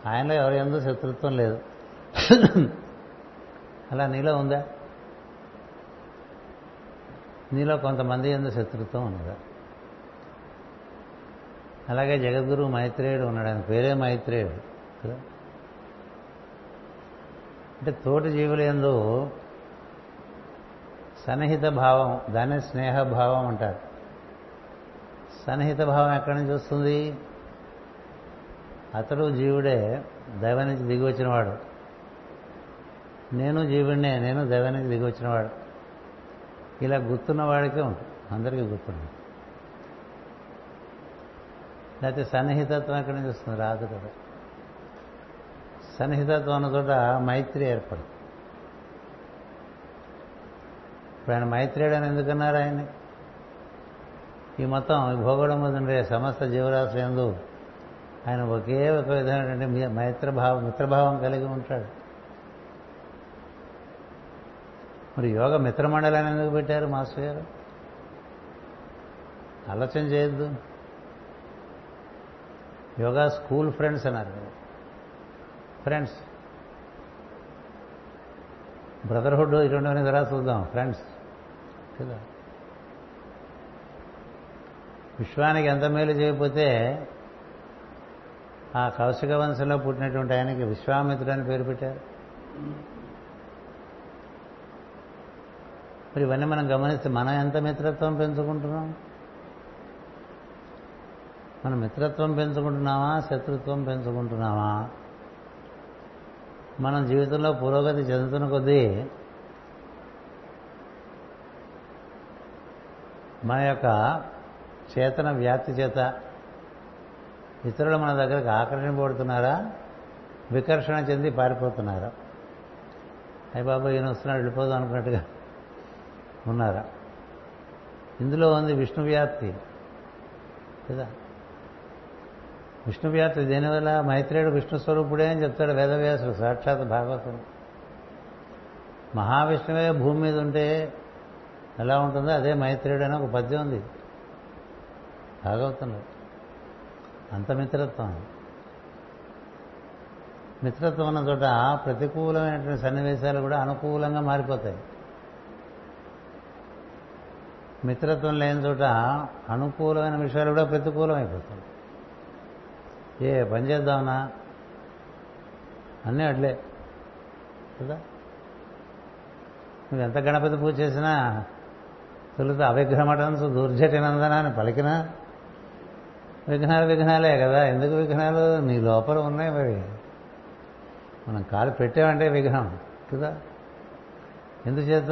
ఆయనలో ఎవరు ఎందు శత్రుత్వం లేదు. అలా నీలో ఉందా? నీలో కొంతమంది ఎందు శత్రుత్వం ఉన్నదా. అలాగే జగద్గురు మైత్రేయుడు ఉన్నాడు. ఆయన పేరే మైత్రేయుడు కదా? అంటే తోటి జీవులు ఎందు సన్నిహిత భావం దాన్ని స్నేహభావం అంటారు. సన్నిహిత భావం ఎక్కడి నుంచి వస్తుంది? అతడు జీవుడే దైవానికి నుంచి దిగి వచ్చినవాడు. నేను జీవుడినే నేను దైవానికి దిగి వచ్చినవాడు. ఇలా గుర్తున్న వాడికే ఉంటుంది. అందరికీ గుర్తుంది లేకపోతే సన్నిహితత్వం ఎక్కడి నుంచి వస్తుంది? రాదు కదా సన్నిహితత్వం అన్న చోట మైత్రి ఏర్పడుతుంది. ఇప్పుడు ఆయన మైత్రేయుడు అని ఎందుకన్నారు ఆయన్ని? ఈ మొత్తం ఈ మీద ఉండే సమస్త జీవరాశయందు ఆయన ఒకే ఒక విధమైనటువంటి మైత్రభావం మిత్రభావం కలిగి ఉంటాడు. మరి యోగ మిత్రమండలాన్ని ఎందుకు పెట్టారు మాస్టర్ గారు? ఆలోచన చేయొద్దు. యోగా స్కూల్ ఫ్రెండ్స్ అన్నారు ఫ్రెండ్స్. బ్రదర్హుడ్ ఇటువంటివన్నీ తర్వాత చూద్దాం. ఫ్రెండ్స్. కదా. విశ్వానికి ఎంత మేలు చేయకపోతే ఆ కౌశిక వంశంలో పుట్టినటువంటి ఆయనకి విశ్వామిత్రుడు అని పేరు పెట్టారు. మరి ఇవన్నీ మనం గమనిస్తే మనం ఎంత మిత్రత్వం పెంచుకుంటున్నాం? మనం మిత్రత్వం పెంచుకుంటున్నామా? శత్రుత్వం పెంచుకుంటున్నామా? మనం జీవితంలో పురోగతి చెందుతున్న కొద్దీ మన యొక్క చేతన వ్యాప్తి చేత ఇతరులు మన దగ్గరకు ఆకర్షింపబడుతున్నారా? వికర్షణ చెంది పారిపోతున్నారా. అయ్యి బాబా ఈయన వస్తున్నాడు వెళ్ళిపోదాం అనుకున్నట్టుగా. ఉన్నారా? ఇందులో ఉంది విష్ణు వ్యాప్తి. కదా? విష్ణు వ్యాప్తి దేనివల్ల మైత్రేయుడు విష్ణు స్వరూపుడే అని చెప్తాడు వేదవ్యాసుడు సాక్షాత్ భాగవతం మహావిష్ణువే భూమి మీద ఉంటే ఎలా ఉంటుందో అదే మైత్రేయుడు అని ఒక పద్యం ఉంది. భాగవతంలో. అంత మిత్రత్వం. మిత్రత్వం ఉన్న చోట ప్రతికూలమైనటువంటి సన్నివేశాలు కూడా అనుకూలంగా మారిపోతాయి. మిత్రత్వం లేని చోట అనుకూలమైన విషయాలు కూడా ప్రతికూలం అయిపోతాయి ఏ పని చేద్దామన్నా అన్నీ అడ్లే కదా? నువ్వు ఎంత గణపతి పూజ చేసినా తొలుత అవిగ్రహమటంసు దుర్జటినందన అని పలికినా. విఘ్నాలు విఘ్నాలే కదా. ఎందుకు విఘ్నాలు? నీ లోపల ఉన్నాయి మరి. మనం కాలు పెట్టామంటే విఘ్నం. కదా? ఎందుచేత?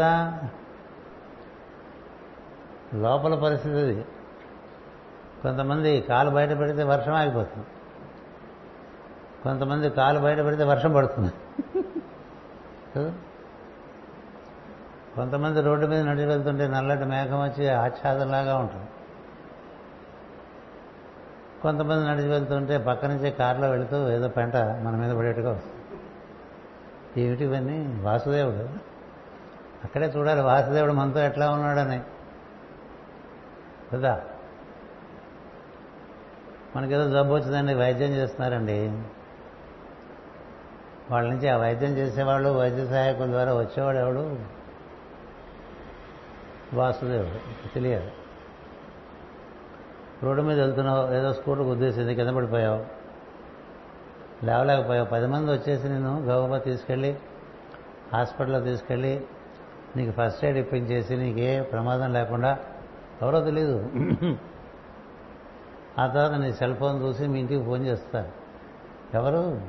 లోపల పరిస్థితి అది. కొంతమంది కాలు బయట పెడితే వర్షం ఆగిపోతుంది. కొంతమంది కాలు బయట పెడితే వర్షం పడుతుంది. కొంతమంది రోడ్డు మీద నడిచి వెళ్తుంటే నల్లటి మేఘం వచ్చి ఆచ్ఛాదంలాగా ఉంటుంది. కొంతమంది నడిచి వెళ్తుంటే పక్క నుంచే కారులో వెళుతూ ఏదో పెంట మన మీద పడేట్టుగా వస్తుంది. ఏమిటి ఇవన్నీ? వాసుదేవుడు. అక్కడే చూడాలి వాసుదేవుడు మనతో ఎట్లా ఉన్నాడని. కదా? మనకేదో జబ్బు వచ్చిందండి వైద్యం చేస్తున్నారండి. వాళ్ళ నుంచి ఆ వైద్యం చేసేవాళ్ళు వైద్య సహాయకుల ద్వారా వచ్చేవాడు ఎవడు? వాసుదేవుడు తెలియదు. రోడ్డు మీద వెళ్తున్నావు ఏదో స్కూటర్ ఉద్దేశింది కింద పడిపోయావు. లేవలేకపోయావు. పది మంది వచ్చేసి నేను గౌరవ తీసుకెళ్ళి హాస్పిటల్లో తీసుకెళ్ళి నీకు ఫస్ట్ ఎయిడ్ ఇప్పించేసి నీకే ప్రమాదం లేకుండా ఎవరో తెలీదు. ఆ తర్వాత నీ సెల్ ఫోన్ చూసి మీ ఇంటికి ఫోన్ చేస్తారు ఎవరు?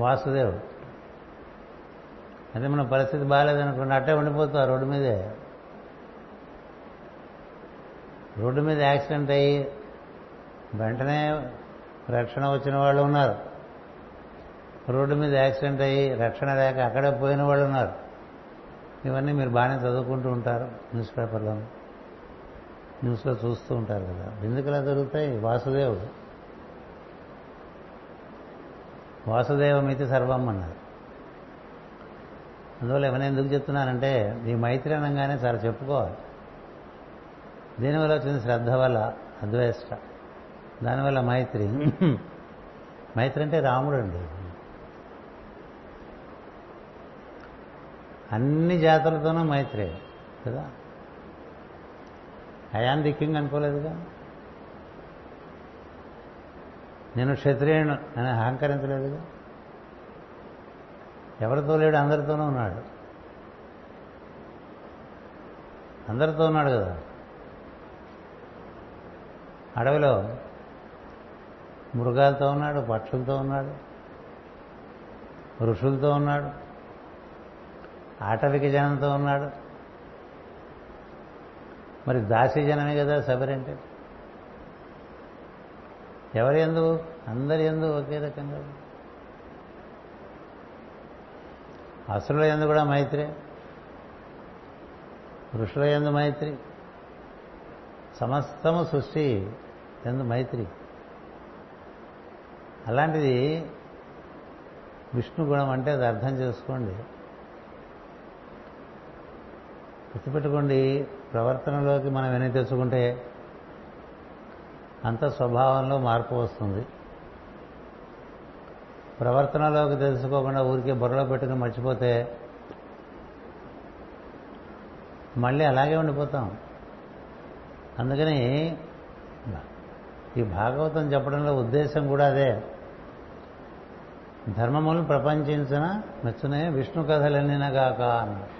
వాసుదేవ్. అదే మన పరిస్థితి బాగాలేదనుకోండి అట్టే ఉండిపోతావు రోడ్డు మీదే. రోడ్డు మీద యాక్సిడెంట్ అయ్యి వెంటనే రక్షణ వచ్చిన వాళ్ళు ఉన్నారు. రోడ్డు మీద యాక్సిడెంట్ అయ్యి రక్షణ లేక అక్కడే పోయిన వాళ్ళు ఉన్నారు. ఇవన్నీ మీరు బాగానే చదువుకుంటూ ఉంటారు. న్యూస్ పేపర్లో. న్యూస్లో చూస్తూ ఉంటారు కదా. ఎందుకు ఇలా జరుగుతాయి? వాసుదేవుడు. వాసుదేవమితి సర్వం అన్నారు. అందువల్ల ఎవరైనా ఎందుకు చెప్తున్నానంటే ఈ మైత్రి అనగానే చాలా చెప్పుకోవాలి. దీనివల్ల వచ్చింది శ్రద్ధ వల్ల అద్వేష్ట. దానివల్ల మైత్రి. మైత్రి అంటే రాముడు అండి. అన్ని జాతులతోనూ మైత్రే కదా? అయాన్ ది కింగ్ అనుకోలేదుగా? నేను క్షత్రియుడు అని అహంకరించలేదుగా? ఎవరితో లేడు? అందరితోనూ ఉన్నాడు. అందరితో ఉన్నాడు కదా? అడవిలో మృగాలతో ఉన్నాడు పక్షులతో ఉన్నాడు ఋషులతో ఉన్నాడు. ఆటవిక జనంతో ఉన్నాడు. మరి దాసి జనమే కదా శబరంటే ఎవరి ఎందు? అందరి ఎందు ఒకే రకంగా. అసురుల ఎందు కూడా మైత్రే. ఋషుల ఎందు మైత్రి. సమస్తము సృష్టి ఎందు మైత్రి. అలాంటిది విష్ణు గుణం అంటే అది అర్థం చేసుకోండి. గుర్తుపెట్టుకోండి ప్రవర్తనలోకి మనం ఎన్ని తెచ్చుకుంటే అంత స్వభావంలో మార్పు వస్తుంది. ప్రవర్తనలోకి తెలుసుకోకుండా ఊరికే బుర్రలో పెట్టుకుని మర్చిపోతే మళ్ళీ అలాగే ఉండిపోతాం. అందుకని ఈ భాగవతం చెప్పడంలో ఉద్దేశం కూడా అదే. ధర్మములు ప్రపంచించిన మెచ్చునే విష్ణు కథలన్నగాక అన్నారు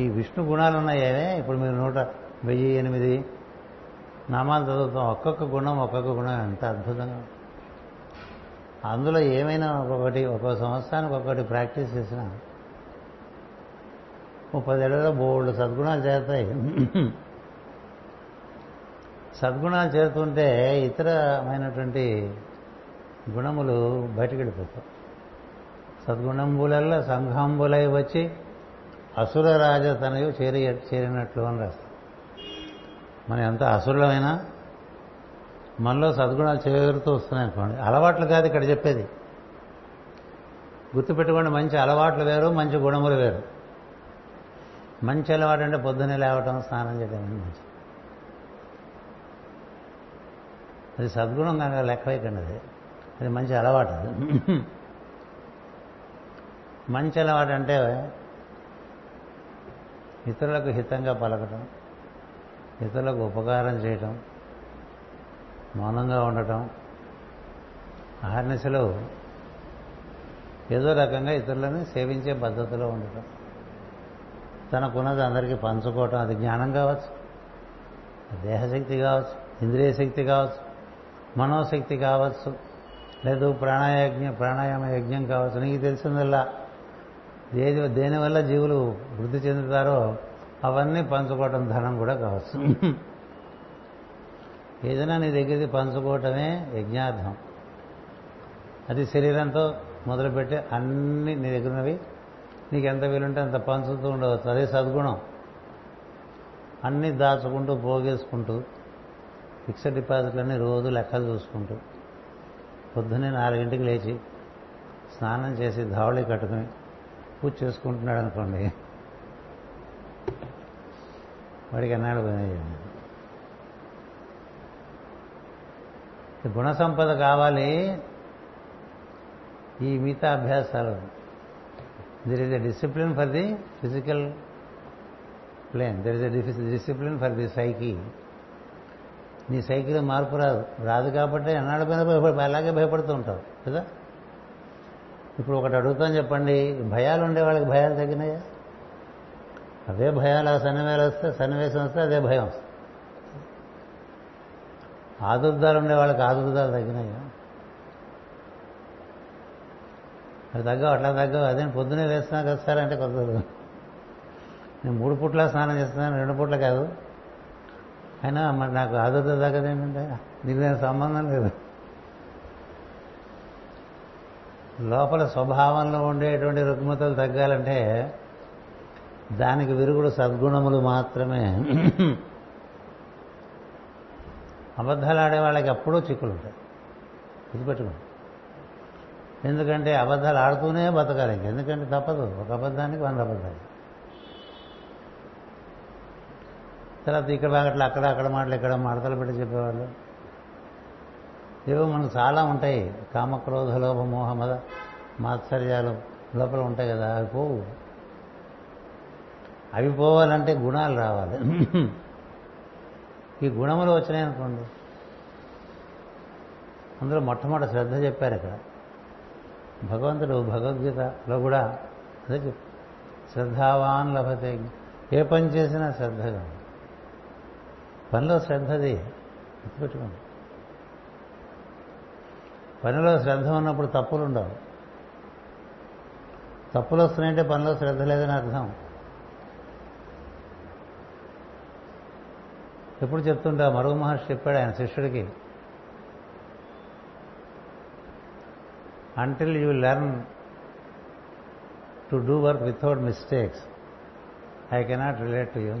ఈ విష్ణు గుణాలు ఉన్నాయే ఇప్పుడు మీరు నూట వెయ్యి ఎనిమిది నామాలు చదువుతాం. ఒక్కొక్క గుణం ఒక్కొక్క గుణం. ఎంత అద్భుతంగా అందులో ఏమైనా ఒక్కొక్కటి ఒక్కొక్క సంవత్సరానికి ఒక్కొక్కటి ప్రాక్టీస్ చేసినా ఓ పదేళ్ళలో బోల్డ్ సద్గుణాలు చేరుతాయి సద్గుణాలు చేరుతుంటే ఇతరమైనటువంటి గుణములు బయటకెళ్ళిపోతాం వెళ్ళిపోతాయి. సంఘంబులై వచ్చి అసుర రాజతనయు చేరి చేరినట్లు అని రాస్తాం. మనం ఎంత అసురులమైనా మనలో సద్గుణాలు చేరుతూ వస్తున్నాయి అనుకోండి. అలవాట్లు కాదు ఇక్కడ చెప్పేది. గుర్తుపెట్టుకోండి మంచి అలవాట్లు వేరు మంచి గుణములు వేరు. మంచి అలవాటు అంటే పొద్దున్నే లేవటం స్నానం చేయడం మంచి అది సద్గుణం కనుక లెక్కవేయకండి అది అది మంచి అలవాటు అది. మంచి అలవాటు అంటే ఇతరులకు హితంగా పలకటం ఇతరులకు ఉపకారం చేయటం మౌనంగా ఉండటం అహర్నిశలో ఏదో రకంగా ఇతరులను సేవించే పద్ధతిలో ఉండటం. తనకున్నది అందరికీ పంచుకోవటం అది జ్ఞానం కావచ్చు దేహశక్తి కావచ్చు ఇంద్రియ శక్తి కావచ్చు మనోశక్తి కావచ్చు లేదు ప్రాణాయజ్ఞ ప్రాణాయామ యజ్ఞం కావచ్చు నీకు తెలిసిందల్లా ఏది దేనివల్ల జీవులు వృద్ధి చెందుతారో అవన్నీ పంచుకోవటం ధనం కూడా కావచ్చు. ఏదైనా నీ దగ్గరికి పంచుకోవటమే యజ్ఞార్థం. అది శరీరంతో మొదలుపెట్టి అన్ని నీ దగ్గర ఉన్నవి నీకు ఎంత వీలుంటే అంత పంచుతూ ఉండవచ్చు. అదే సద్గుణం. అన్నీ దాచుకుంటూ పోగేసుకుంటూ ఫిక్స్డ్ డిపాజిట్లన్నీ రోజు లెక్కలు చూసుకుంటూ పొద్దున్నే నాలుగింటికి లేచి స్నానం చేసి ధావళి కట్టుకుని పూజ చేసుకుంటున్నాడు అనుకోండి. వాడికి ఎన్నాడు పోయినాయి గుణ సంపద కావాలి. ఈ మిగతా అభ్యాసాలు. There is a discipline for the physical plane there is a discipline for the psyche నీ సైకిల్ మార్పు రాదు. రాదు కాబట్టి ఎన్నాళ్ళ పైన భయపడి అలాగే భయపడుతూ ఉంటావు కదా? ఇప్పుడు ఒకటి అడుగుతాను చెప్పండి. భయాలు ఉండే వాళ్ళకి భయాలు తగ్గినాయా? అవే భయాలు ఆ సన్నివేలు వస్తే సన్నివేశం వస్తే అదే భయం వస్తుంది. ఆదుర్దాలు ఉండే వాళ్ళకి ఆదుర్దాలు తగ్గినాయా? అది తగ్గవు అట్లా తగ్గవు. అదే పొద్దునే వేస్తున్నా కదా సార్ అంటే కొద్ది నేను మూడు పూట్ల స్నానం చేస్తున్నాను రెండు పూట్ల కాదు. అయినా మరి నాకు ఆదుర్ద తగ్గదేంటంటే నీకు నేను సంబంధం లేదు. లోపల స్వభావంలో ఉండేటువంటి రుగ్మతలు తగ్గాలంటే దానికి విరుగుడు సద్గుణములు మాత్రమే. అబద్ధాలు ఆడే వాళ్ళకి అప్పుడూ చిక్కులు ఉంటాయి గుర్తుపెట్టుకోండి. ఎందుకంటే అబద్ధాలు ఆడుతూనే బతకాలి ఎందుకంటే తప్పదు. ఒక అబద్ధానికి వంద అబద్ధాలు. తర్వాత ఇక్కడ అట్లా అక్కడ అక్కడ మాటలు ఇక్కడ మడతలు పెట్టి చెప్పేవాళ్ళు. ఏవో మనకు చాలా ఉంటాయి. కామక్రోధ లోభ మోహ మద మాత్సర్యాలు లోపల ఉంటాయి కదా అవి పోవు. అవి పోవాలంటే గుణాలు రావాలి. ఈ గుణములు వచ్చినాయనుకోండి అందులో మొట్టమొదటి శ్రద్ధ చెప్పారు ఇక్కడ. భగవంతుడు భగవద్గీతలో కూడా అదే చెప్పు శ్రద్ధావాన్ లభతే. ఏ పని చేసినా శ్రద్ధగా పనిలో శ్రద్ధది గుర్తుపెట్టుకోండి. పనిలో శ్రద్ధ ఉన్నప్పుడు తప్పులు ఉండవు. తప్పులు వస్తున్నాయంటే పనిలో శ్రద్ధ లేదని అర్థం. ఎప్పుడు చెప్తుంటా? మరుగు మహర్షి చెప్పాడు ఆయన శిష్యుడికి. Until you learn to do work without mistakes I cannot relate to you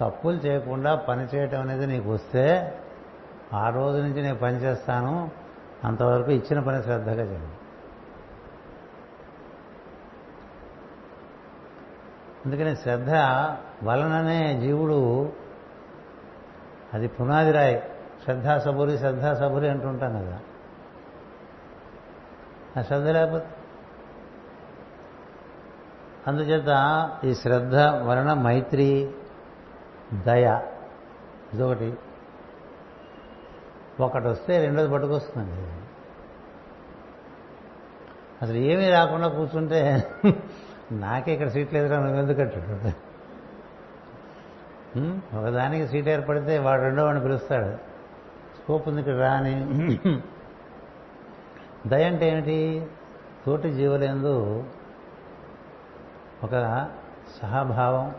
తప్పులు చేయకుండా పని చేయటం అనేది నీకు వస్తే ఆ రోజు నుంచి నేను పని చేస్తాను అంతవరకు ఇచ్చిన పని శ్రద్ధగా చేయండి. అందుకని శ్రద్ధ వలననే జీవుడు అది పునాది రాయి శ్రద్ధా సబురి శ్రద్ధా సబురి అంటుంటాం కదా. ఆ శ్రద్ధ లేకపోతే? అందుచేత ఈ శ్రద్ధ వలన మైత్రి దయ ఇదొకటి. ఒకటి వస్తే రెండోది పట్టుకొస్తుందండి. అసలు ఏమీ రాకుండా కూర్చుంటే నాకే ఇక్కడ సీట్ లేదురా నువ్వు ఎందుకంటాడు ఒకదానికి సీట్ ఏర్పడితే వాడు రెండో వాడిని పిలుస్తాడు. స్కోప్ ఉంది ఇక్కడ రాని దయ అంటే ఏమిటి? తోటి జీవులందు ఒక సహభావం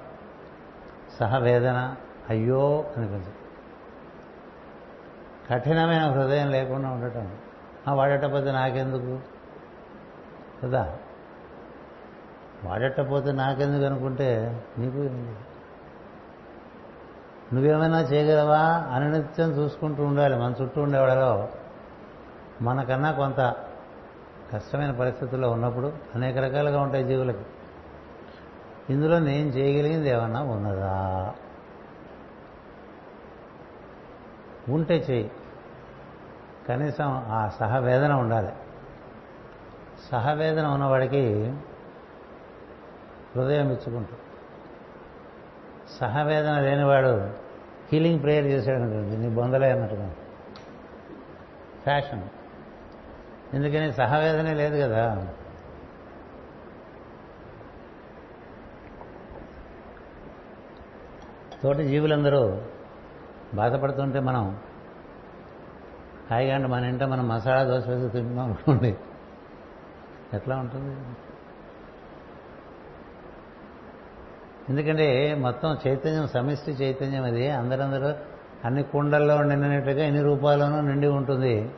సహవేదన అయ్యో అనిపించదు కఠినమైన హృదయం లేకుండా ఉండటం. ఆ నాకెందుకు? కదా? వాడటపోతే నాకెందుకు అనుకుంటే నీకు నువ్వేమైనా చేయగలవా? అనునిత్యం చూసుకుంటూ ఉండాలి. మన చుట్టూ ఉండేవాళ్ళలో మనకన్నా కొంత కష్టమైన పరిస్థితుల్లో ఉన్నప్పుడు అనేక రకాలుగా ఉంటాయి జీవులకి. ఇందులో నేను చేయగలిగింది ఏమన్నా ఉన్నదా? ఉంటే చెయ్యి కనీసం ఆ సహవేదన ఉండాలి. సహవేదన ఉన్నవాడికి హృదయం ఇచ్చుకుంటూ. సహవేదన లేనివాడు హీలింగ్ ప్రేయర్ చేసాడు నీ బొందలే అన్నట్టుగా ఫ్యాషన్. ఎందుకని సహవేదనే లేదు కదా. తోటి జీవులందరూ బాధపడుతుంటే మనం హాయిగా అంటే మన ఇంట మనం మసాలా దోశ వేసి తింటున్నాం అనుకోండి. ఎట్లా ఉంటుంది? ఎందుకంటే మొత్తం చైతన్యం సమిష్టి చైతన్యం అది. అందరందరూ అన్ని కుండల్లో నిండినట్టుగా ఎన్ని రూపాల్లోనూ నిండి ఉంటుంది.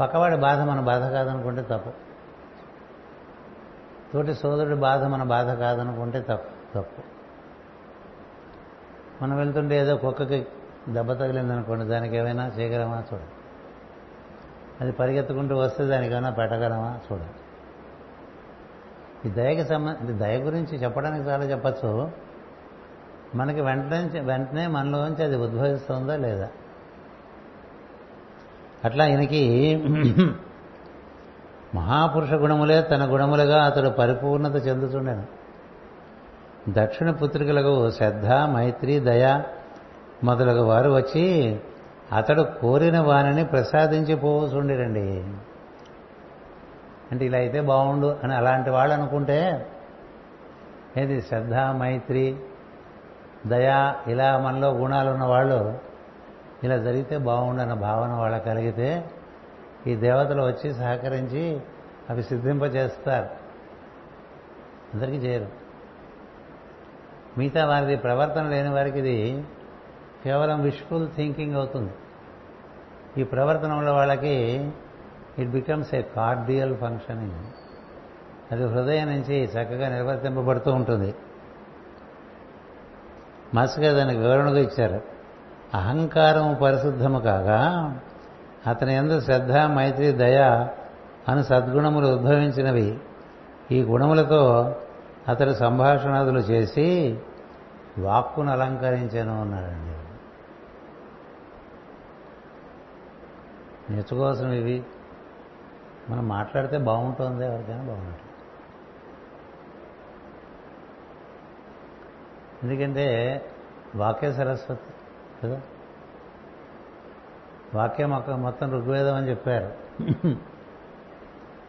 పక్కవాడి బాధ మన బాధ కాదనుకుంటే తప్పు. తోటి సోదరుడి బాధ మన బాధ కాదనుకుంటే తప్పు. తప్పు. మనం వెళ్తుంటే ఏదో కుక్కకి దెబ్బ తగిలిందనుకోండి దానికి ఏమైనా చేయగలమా చూడండి అది పరిగెత్తుకుంటూ వస్తే దానికి ఏమైనా పెట్టగలమా చూడండి ఈ దయకి సంబంధించి దయ గురించి చెప్పడానికి చాలా చెప్పచ్చు. మనకి వెంటనే వెంటనే మనలోంచి అది ఉద్భవిస్తుందా లేదా? అట్లా ఆయనకి మహాపురుష గుణములే తన గుణములుగా అతడు పరిపూర్ణత చెందుతుండేను. దక్షిణ పుత్రికలకు శ్రద్ధ మైత్రి దయ మొదలగు వారు వచ్చి అతడు కోరిన వారిని ప్రసాదించి పోతుండేరండి అంటే ఇలా అయితే బాగుండు అని అలాంటి వాళ్ళు అనుకుంటే ఏది శ్రద్ధ మైత్రి దయ ఇలా మనలో గుణాలు ఉన్న వాళ్ళు ఇలా జరిగితే బాగుండు అన్న భావన వాళ్ళ కలిగితే ఈ దేవతలు వచ్చి సహకరించి అవి సిద్ధింపజేస్తారు. అందరికీ చేయరు మిగతా వారిది ప్రవర్తన లేని వారికి ఇది కేవలం విష్ఫుల్ థింకింగ్ అవుతుంది. ఈ ప్రవర్తన ఉన్న వాళ్ళకి it becomes a cordial functioning అది హృదయం నుంచి చక్కగా నిర్వర్తింపబడుతూ ఉంటుంది. మాస్గా దానికి వివరణగా ఇచ్చారు. అహంకారము పరిశుద్ధము కాగా అతని ఎందు శ్రద్ధ మైత్రి దయ అను సద్గుణములు ఉద్భవించినవి. ఈ గుణములతో అతడు సంభాషణాదులు చేసి వాక్కును అలంకరించాను అన్నాడండి. నేర్చుకోవాల్సిన ఇవి. మనం మాట్లాడితే బాగుంటుంది ఎవరికైనా బాగుంటుంది. ఎందుకంటే వాక్య సరస్వతి కదా? వాక్యం ఒక మొత్తం ఋగ్వేదం అని చెప్పారు.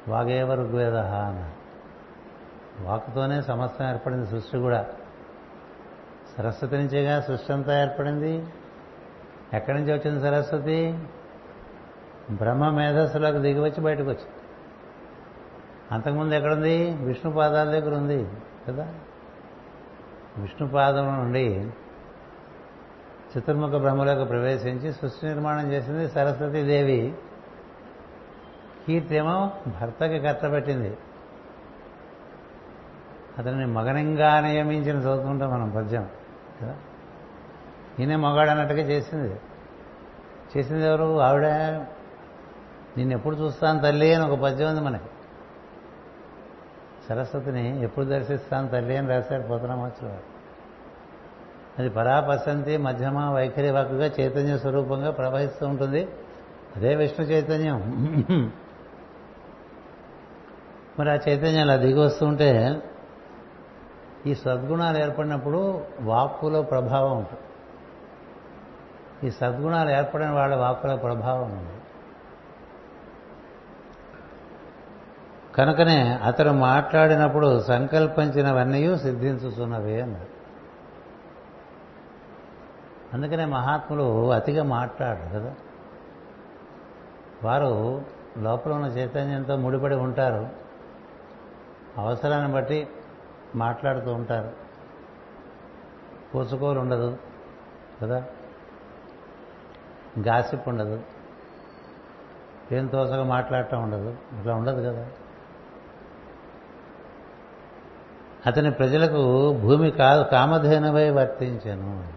వాగేవ ఋగ్వేద అన్నారు. వాక్తోనే సమస్తం ఏర్పడింది సృష్టి కూడా. సరస్వతి నుంచేగా సృష్టి అంతా ఏర్పడింది. ఎక్కడి నుంచి వచ్చింది సరస్వతి? బ్రహ్మ మేధస్సులోకి దిగి వచ్చి బయటకు వచ్చింది. అంతకుముందు ఎక్కడుంది? విష్ణు పాదాల దగ్గర ఉంది కదా? విష్ణు పాదం నుండి చతుర్ముఖ బ్రహ్మలోకి ప్రవేశించి సృష్టి నిర్మాణం చేసింది సరస్వతీదేవి. కీర్తేమో భర్తకి కట్టబెట్టింది అతన్ని మగనంగా నియమించిన చదువుకుంటాం మనం పద్యం కదా? ఈయనే మగాడు అన్నట్టుగా చేసింది. చేసింది ఎవరు? ఆవిడ. నిన్ను ఎప్పుడు చూస్తాను తల్లి అని ఒక పద్యం ఉంది మనకి. సరస్వతిని ఎప్పుడు దర్శిస్తాను తల్లి అని రాశాడు పోతనామాచుడు అది పరాపసంతి మధ్యమ వైఖరి వాక్కుగా చైతన్య స్వరూపంగా ప్రవహిస్తూ ఉంటుంది. అదే విష్ణు చైతన్యం. మరి ఆ చైతన్యం అలా దిగి వస్తుంటే ఈ సద్గుణాలు ఏర్పడినప్పుడు వాక్కులో ప్రభావం ఉంటుంది. ఈ సద్గుణాలు ఏర్పడిన వాళ్ళ వాక్కులో ప్రభావం ఉంది. కనుకనే అతను మాట్లాడినప్పుడు సంకల్పించినవన్నీ సిద్ధించుతున్నవే అన్నారు అందుకనే మహాత్ములు అతిగా మాట్లాడరు కదా. వారు లోపల ఉన్న చైతన్యంతో ముడిపడి ఉంటారు. అవసరాన్ని బట్టి మాట్లాడుతూ ఉంటారు. పూసుకోలు ఉండదు. కదా? గాసిప్ ఉండదు. ఏం తోసగా మాట్లాడటం ఉండదు. ఇట్లా ఉండదు కదా? అతని ప్రజలకు భూమి కాదు కామధేనువై వర్తించాను.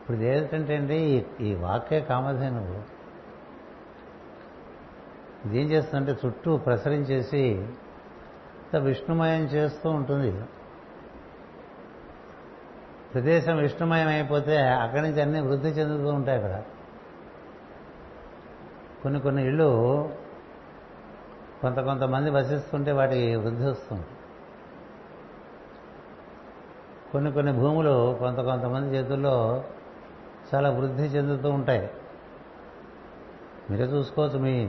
ఇప్పుడు ఏంటంటే అండి ఈ- వాక్య కామధేనువు. ఏం చేస్తుందంటే చుట్టూ ప్రసరించేసి విష్ణుమయం చేస్తూ ఉంటుంది ప్రదేశం విష్ణుమయం అయిపోతే అక్కడి నుంచి అన్ని వృద్ధి చెందుతూ ఉంటాయి అక్కడ. కొన్ని కొన్ని ఇళ్ళు కొంత కొంతమంది వసిస్తుంటే వాటికి వృద్ధి వస్తుంది. కొన్ని కొన్ని భూములు కొంత కొంతమంది చేతుల్లో చాలా వృద్ధి చెందుతూ ఉంటాయి. మీరే చూసుకోవచ్చు మీ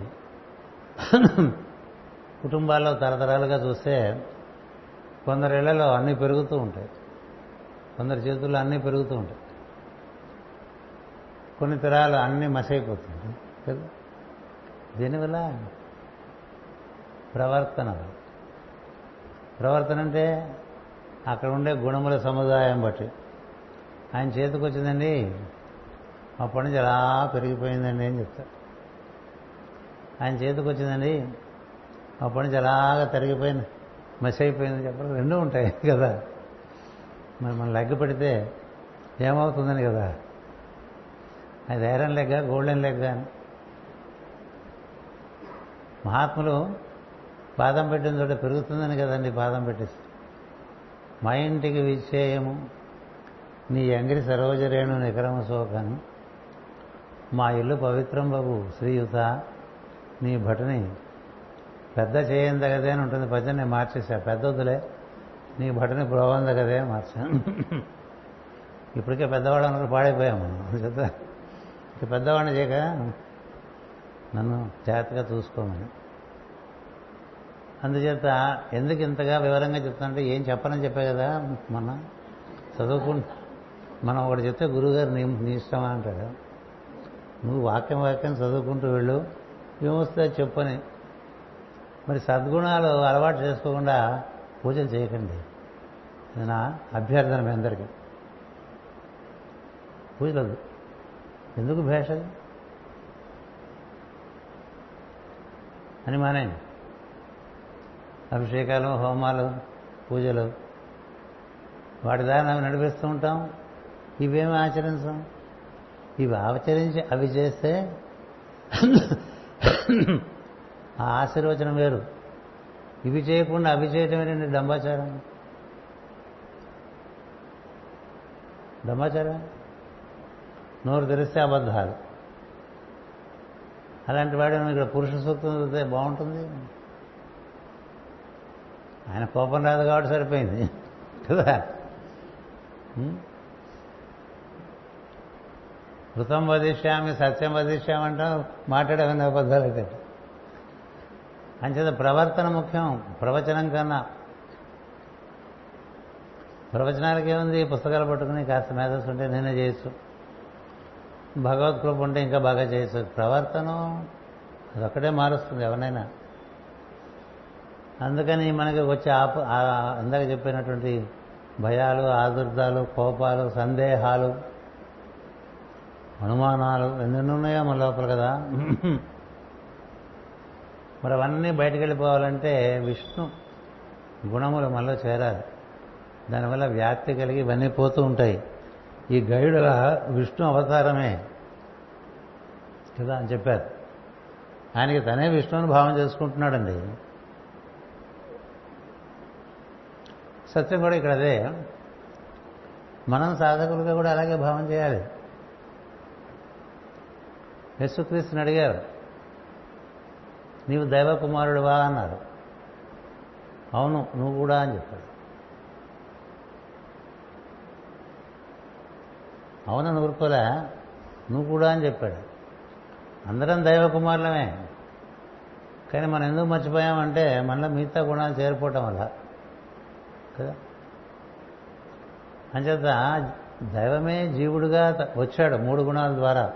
కుటుంబాల్లో తరతరాలుగా చూస్తే కొందరి ఇళ్ళలో అన్నీ పెరుగుతూ ఉంటాయి. కొందరి చేతుల్లో అన్నీ పెరుగుతూ ఉంటాయి. కొన్ని తరాలు అన్నీ మసైపోతుంటాయి కదా? దీనివల్ల ప్రవర్తన ప్రవర్తన అంటే అక్కడ ఉండే గుణముల సముదాయం బట్టి. ఆయన చేతికి వచ్చిందండి మా పని అలా పెరిగిపోయిందండి అని చెప్తారు. ఆయన చేతికి వచ్చిందండి అప్పటి నుంచి అలాగా తరిగిపోయింది. మసి అయిపోయింది చెప్పరు రెండూ ఉంటాయి కదా. మరి మనం లెగ్ పెడితే ఏమవుతుందని కదా. అది ఐరన్ లెగ్గ గోల్డెన్ లెగ్గా అని. మహాత్ములు పాదం పెట్టిన చోట పెరుగుతుందని కదండి పాదం పెట్టేసి. మా ఇంటికి విచ్చేయము. నీ ఎంగిరి సరోజరేణు నికరమ శోకను మా ఇల్లు పవిత్రం బాబు శ్రీయుత. నీ భటని పెద్ద చేయందగదే అని ఉంటుంది. పద్యం నేను మార్చేసా. పెద్ద వద్దులే. నీ భటుని ప్రోబందగదే మార్చాను ఇప్పటికే పెద్దవాడు అన్నట్టు పాడైపోయాం మనం. చేత ఇక పెద్దవాడిని చేయక నన్ను జాగ్రత్తగా చూసుకోమని. అందుచేత ఎందుకు ఇంతగా వివరంగా చెప్తానంటే ఏం చెప్పనని చెప్పే కదా మన చదువుకుంటూ మనం ఒకటి చెప్తే గురువుగారు నీ నీ ఇష్టమా అంటాడు. నువ్వు వాక్యం వాక్యం చదువుకుంటూ వెళ్ళు. ఏమొస్తే చెప్పని. మరి సద్గుణాలు అలవాటు చేసుకోకుండా పూజలు చేయకండి. ఇది నా అభ్యర్థన మీ అందరికీ. పూజలు ఎందుకు భేష? అని మానేయండి. అభిషేకాలు హోమాలు పూజలు. వాటి దారి అవి నడిపిస్తూ ఉంటాం. ఇవేమి ఆచరించాం? ఇవి ఆచరించి అవి చేస్తే ఆ ఆశీర్వచనం వేరు. ఇవి చేయకుండా అవి చేయటం ఏంటంటే డంబాచారం డంబాచారం నోరు తెరిస్తే అబద్ధాలు. అలాంటి వాడు ఇక్కడ పురుష సూక్తం చదివితే బాగుంటుంది? ఆయన కోపం రాదు కాబట్టి సరిపోయింది. కదా? కృతం వదిష్యామి సత్యం వధిష్యామంటాం మాట్లాడేవన్నీ అబద్ధాలు అయితే అంచేత ప్రవర్తన ముఖ్యం ప్రవచనం కన్నా. ప్రవచనాలకి ఏముంది? పుస్తకాలు పట్టుకుని కాస్త మేధస్సు ఉంటే నేనే చేయొచ్చు. భగవత్కృప ఉంటే ఇంకా బాగా చేయొచ్చు. ప్రవర్తనం అదొక్కటే మారుస్తుంది ఎవరినైనా. అందుకని మనకి వచ్చే ఆప ఇందాక చెప్పినటువంటి భయాలు ఆదుర్దాలు కోపాలు సందేహాలు అనుమానాలు ఎన్నెన్నున్నాయో మన లోపల కదా. మరి అవన్నీ బయటకు వెళ్ళిపోవాలంటే విష్ణు గుణములు మనలో చేరాలి. దానివల్ల వ్యాప్తి కలిగి ఇవన్నీ పోతూ ఉంటాయి. ఈ గైడుల విష్ణు అవతారమే కదా అని చెప్పారు. ఆయనకి తనే విష్ణువుని భావం చేసుకుంటున్నాడండి. సత్యం కూడా ఇక్కడ అదే. మనం సాధకులుగా కూడా అలాగే భావం చేయాలి. యేసుక్రీస్తుని అడిగారు. నీవు దైవ కుమారుడువా అన్నారు. అవును నువ్వు కూడా అని చెప్పాడు. అవునని ఊరుకోలే. నువ్వు కూడా అని చెప్పాడు. అందరం దైవ కుమారులమే కానీ మనం ఎందుకు మర్చిపోయామంటే మనలో మిగతా గుణాలు చేరిపోవటం వల్ల. కదా? అంచేత దైవమే జీవుడుగా వచ్చాడు మూడు గుణాల ద్వారా.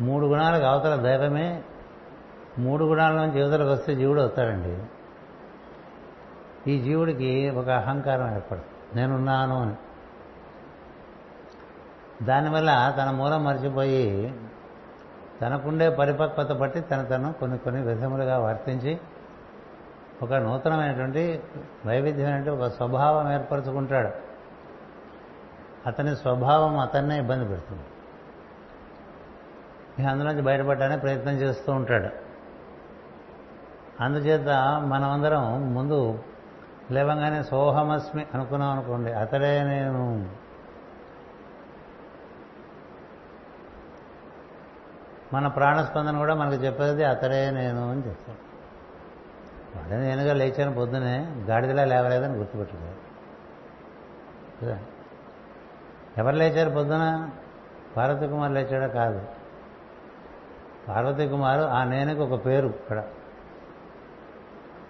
మూడు గుణాలకు అవతల దైవమే మూడు గుణాల నుంచి యువతలకు వస్తే జీవుడు వస్తాడండి. ఈ జీవుడికి ఒక అహంకారం ఏర్పడుతుంది. నేనున్నాను అని. దానివల్ల తన మూలం మర్చిపోయి తనకుండే పరిపక్వత బట్టి తన తను కొన్ని కొన్ని విధములుగా వర్తించి ఒక నూతనమైనటువంటి వైవిధ్యమైనటువంటి ఒక స్వభావం ఏర్పరచుకుంటాడు. అతని స్వభావం అతన్నే ఇబ్బంది పెడుతుంది. అందులోంచి బయటపడడానికి ప్రయత్నం చేస్తూ ఉంటాడు. అందుచేత మనమందరం ముందు లేవంగానే సోహమస్మి అనుకున్నాం అనుకోండి అతడే నేను. మన ప్రాణస్పందన కూడా మనకు చెప్పేది అతడే నేను అని చెప్తాడు. వాడే నేనుగా లేచాను పొద్దునే గాడిదలా లేవలేదని గుర్తుపెట్టుకోవాలి. కదా? ఎవరు లేచారు పొద్దున? పార్వతి కుమార్ లేచాడా? కాదు. పార్వతీ కుమారు ఆ నేనకి ఒక పేరు ఇక్కడ.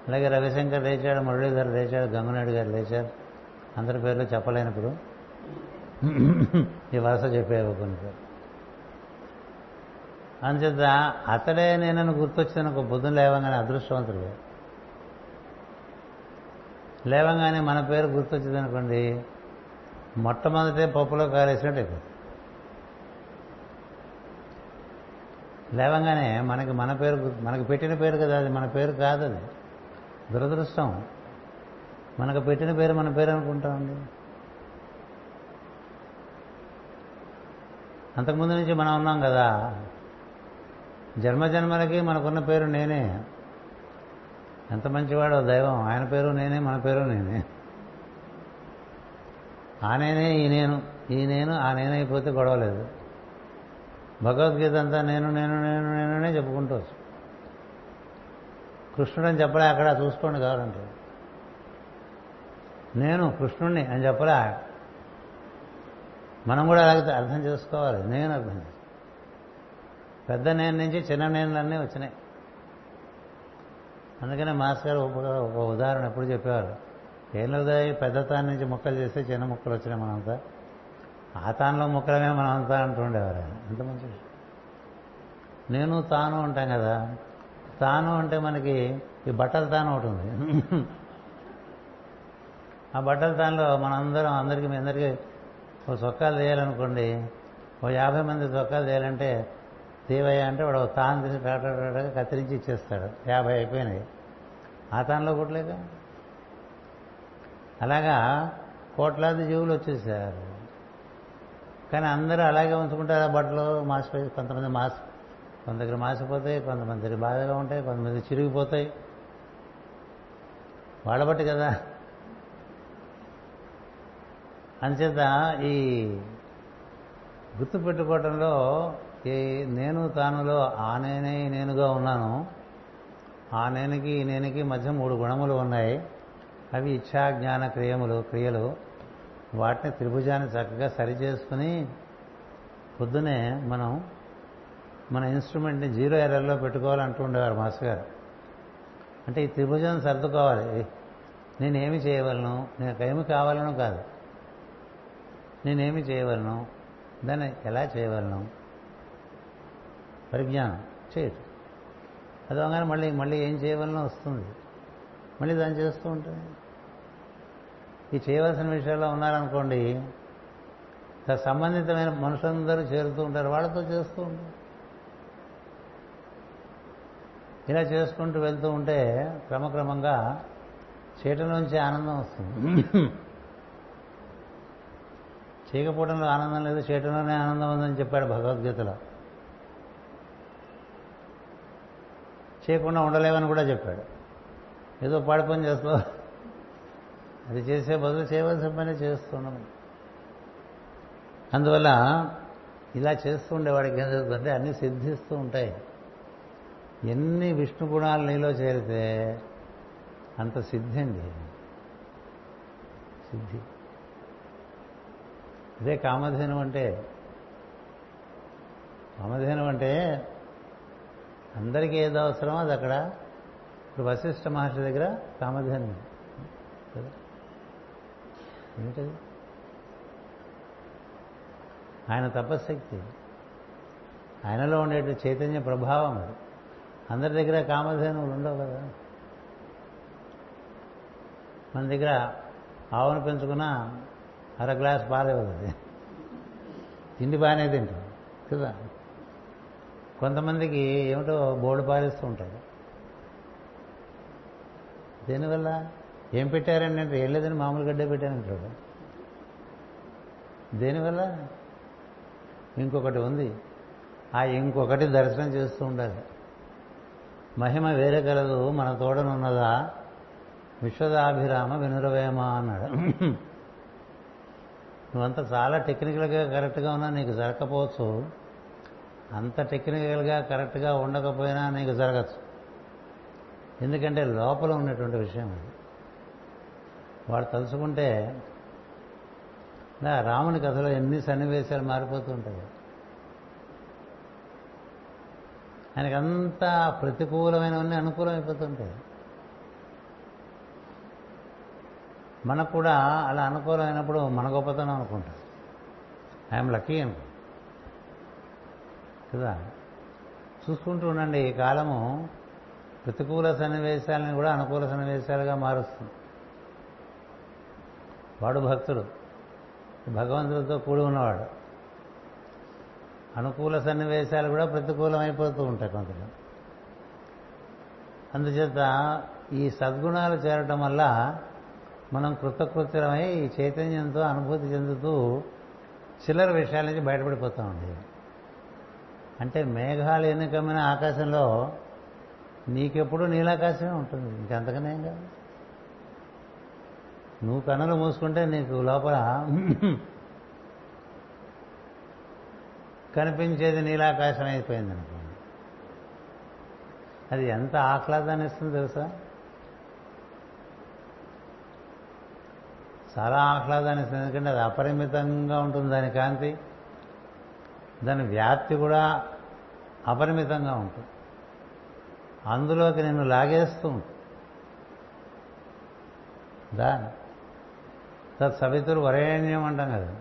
అలాగే రవిశంకర్ లేచాడు మురళీధర్ లేచాడు గంగనాయుడు గారు లేచారు. అందరి పేర్లు చెప్పలేనప్పుడు. ఈ వరుస చెప్పేవి కొన్ని పేరు అంచేత అతడే నేనని గుర్తొచ్చిన ఒక బుద్ధం లేవంగానే అదృష్టవంతుడు లేవంగానే మన పేరు గుర్తొచ్చింది అనుకోండి మొట్టమొదటే పప్పులో కాలేసినట్టు అయిపోతుంది. లేవంగానే మనకి మన పేరు మనకు మనకి పెట్టిన పేరు కదా అది మన పేరు కాదు అది. దురదృష్టం. మనకు పెట్టిన పేరు మన పేరు అనుకుంటామండి అంతకుముందు నుంచి మనం ఉన్నాం కదా. జన్మజన్మలకి మనకున్న పేరు నేనే. ఎంత మంచివాడో దైవం. ఆయన పేరు నేనే మన పేరు నేనే. ఆ నేనే ఈ నేను ఈ నేను ఆ నేనైపోతే గొడవలేదు భగవద్గీత అంతా నేను నేను నేను నేననే చెప్పుకుంటూ కృష్ణుడు అని చెప్పలే అక్కడ చూసుకోండి కావాలంటే. నేను కృష్ణుణ్ణి అని చెప్పలే మనం కూడా అలాగే అర్థం చేసుకోవాలి. నేను అర్థం చేసుకోవాలి పెద్ద నేను నుంచి చిన్న నేనులన్నీ వచ్చినాయి. అందుకనే మాస్ గారు ఒక ఒక ఉదాహరణ ఎప్పుడు చెప్పేవారు. ఏం లేదా పెద్ద తాను నుంచి ముక్కలు చేస్తే చిన్న ముక్కలు వచ్చినాయి మనంతా. ఆ తానులో ముక్కలమే అంతా అంటుండేవారు ఆయన ఎంత మంచిది నేను తాను ఉంటాం కదా తాను అంటే మనకి ఈ బట్టల తాను ఒకటి ఉంది. ఆ బట్టల తానులో మనందరం అందరికీ మీ అందరికీ ఓ చొక్కాలు తీయాలనుకోండి ఓ యాభై మంది చొక్కాలు తీయాలంటే తీవయ్య అంటే వాడు ఒక తాను తీసి టాటా కత్తిరించి ఇచ్చేస్తాడు. యాభై అయిపోయినాయి. ఆ తానులో కొట్టలేక అలాగా కోట్లాది జీవులు వచ్చేసారు. కానీ అందరూ అలాగే ఉంచుకుంటారు ఆ బట్టలు మాసిపోయి కొంతమంది మాస్ కొంత దగ్గర మాసిపోతాయి కొంతమంది దగ్గర బాధగా ఉంటాయి కొంతమంది చిరిగిపోతాయి. వాళ్ళ బట్టి కదా. అంచేత ఈ గుర్తు పెట్టుకోవటంలో ఈ నేను తానులో ఆ నేనే నేనుగా ఉన్నాను. ఆ నేనుకి ఈ నేనుకి మధ్య మూడు గుణములు ఉన్నాయి. అవి ఇచ్చా జ్ఞాన క్రియములు క్రియలు. వాటిని త్రిభుజాన్ని చక్కగా సరిచేసుకుని పొద్దునే మనం మన ఇన్స్ట్రుమెంట్ని జీరో ఎర్రర్లో పెట్టుకోవాలంటూ ఉండేవారు మాస్టర్ గారు. అంటే ఈ త్రిభుజం సర్దుకోవాలి. నేనేమి చేయవలను? నాకు కావాలను కాదు. నేనేమి చేయవలను? దాన్ని ఎలా చేయవలను? పరిజ్ఞానం చేయటం. అది మళ్ళీ మళ్ళీ ఏం చేయవలనో వస్తుంది. మళ్ళీ దాన్ని చేస్తూ ఉంటుంది ఈ చేయవలసిన విషయాల్లో ఉన్నారనుకోండి సంబంధితమైన మనుషులందరూ చేరుతూ ఉంటారు వాళ్ళతో చేస్తూ ఉంటారు. ఇలా చేసుకుంటూ వెళ్తూ ఉంటే క్రమక్రమంగా చేయటంలోంచి ఆనందం వస్తుంది. చేయకపోవడంలో ఆనందం లేదు చేయటంలోనే ఆనందం ఉందని చెప్పాడు భగవద్గీతలో. చేయకుండా ఉండలేవని కూడా చెప్పాడు. ఏదో పాడి పని చేస్తూ అది చేసే బదులు చేయవలసిన పని చేస్తున్నాం. అందువల్ల ఇలా చేస్తూ ఉండేవాడికి ఏం జరుగుతుందంటే అన్నీ సిద్ధిస్తూ ఉంటాయి. ఎన్ని విష్ణు గుణాలు నీలో చేరితే అంత సిద్ధి అండి. సిద్ధి. ఇదే కామధేను అంటే. కామధేను అంటే అందరికీ ఏది అవసరమో అది అక్కడ. ఇప్పుడు వశిష్ఠ మహర్షి దగ్గర కామధేను ఉంది. ఏంటది ఆయన తపశక్తి ఆయనలో ఉండే చైతన్య ప్రభావం అది. అందరి దగ్గర కామధేనువులు ఉండవు కదా. మన దగ్గర ఆవును పెంచుకున్న అర గ్లాస్ పాలు ఇవ్వదు అది. తిండి బాగానే తింటాం కదా. కొంతమందికి ఏమిటో బోర్డు పాలిస్తూ ఉంటారు. దీనివల్ల? ఏం పెట్టారండి అంటే ఏం లేదని మామూలు గడ్డే పెట్టానంటాడు దేనివల్ల? ఇంకొకటి ఉంది. ఆ ఇంకొకటి దర్శనం చేస్తూ ఉండాలి. మహిమ వేరే కలదు మన తోడనున్నదా విశ్వదాభిరామ వినురవేమ అన్నాడు. నువ్వంతా చాలా టెక్నికల్గా కరెక్ట్గా ఉన్నా నీకు జరగకపోవచ్చు. అంత టెక్నికల్గా కరెక్ట్గా ఉండకపోయినా నీకు జరగచ్చు. ఎందుకంటే లోపల ఉన్నటువంటి విషయం అది. వాడు తలుచుకుంటే రాముని కథలో ఎన్ని సన్నివేశాలు మారిపోతూ ఉంటాయి. ఆయనకంతా ప్రతికూలమైనవన్నీ అనుకూలమైపోతుంటాయి. మనకు కూడా అలా అనుకూలమైనప్పుడు మన గొప్పతనం అనుకుంటాం ఐఎమ్ లక్కీ అనుకో కదా? చూసుకుంటూ ఉండండి ఈ కాలము ప్రతికూల సన్నివేశాలను కూడా అనుకూల సన్నివేశాలుగా మారుస్తుంది. వాడు భక్తుడు. భగవంతుడితో కూడి ఉన్నవాడు. అనుకూల సన్నివేశాలు కూడా ప్రతికూలమైపోతూ ఉంటాయి కొంతలో అందుచేత ఈ సద్గుణాలు చేరటం వల్ల మనం కృతకృత్యమై ఈ చైతన్యంతో అనుభూతి చెందుతూ చిల్లర విషయాల నుంచి బయటపడిపోతామండి అంటే మేఘాలు ఎన్నికమైన ఆకాశంలో నీకెప్పుడు నీలాకాశమే ఉంటుంది. ఇంకంతకనే కాదు. నువ్వు కన్నులు మూసుకుంటే నీకు లోపల కనిపించేది నీలాకాశం అయిపోయింది అనుకోండి. అది ఎంత ఆహ్లాదాన్ని ఇస్తుంది తెలుసా? చాలా ఆహ్లాదాన్ని ఇస్తుంది. ఎందుకంటే అది అపరిమితంగా ఉంటుంది దాని కాంతి. దాని వ్యాప్తి కూడా అపరిమితంగా ఉంటుంది. అందులోకి నిన్ను లాగేస్తూ ఉంటుంది. తత్ సవితులు వరేణ్యం అంటాం కదా.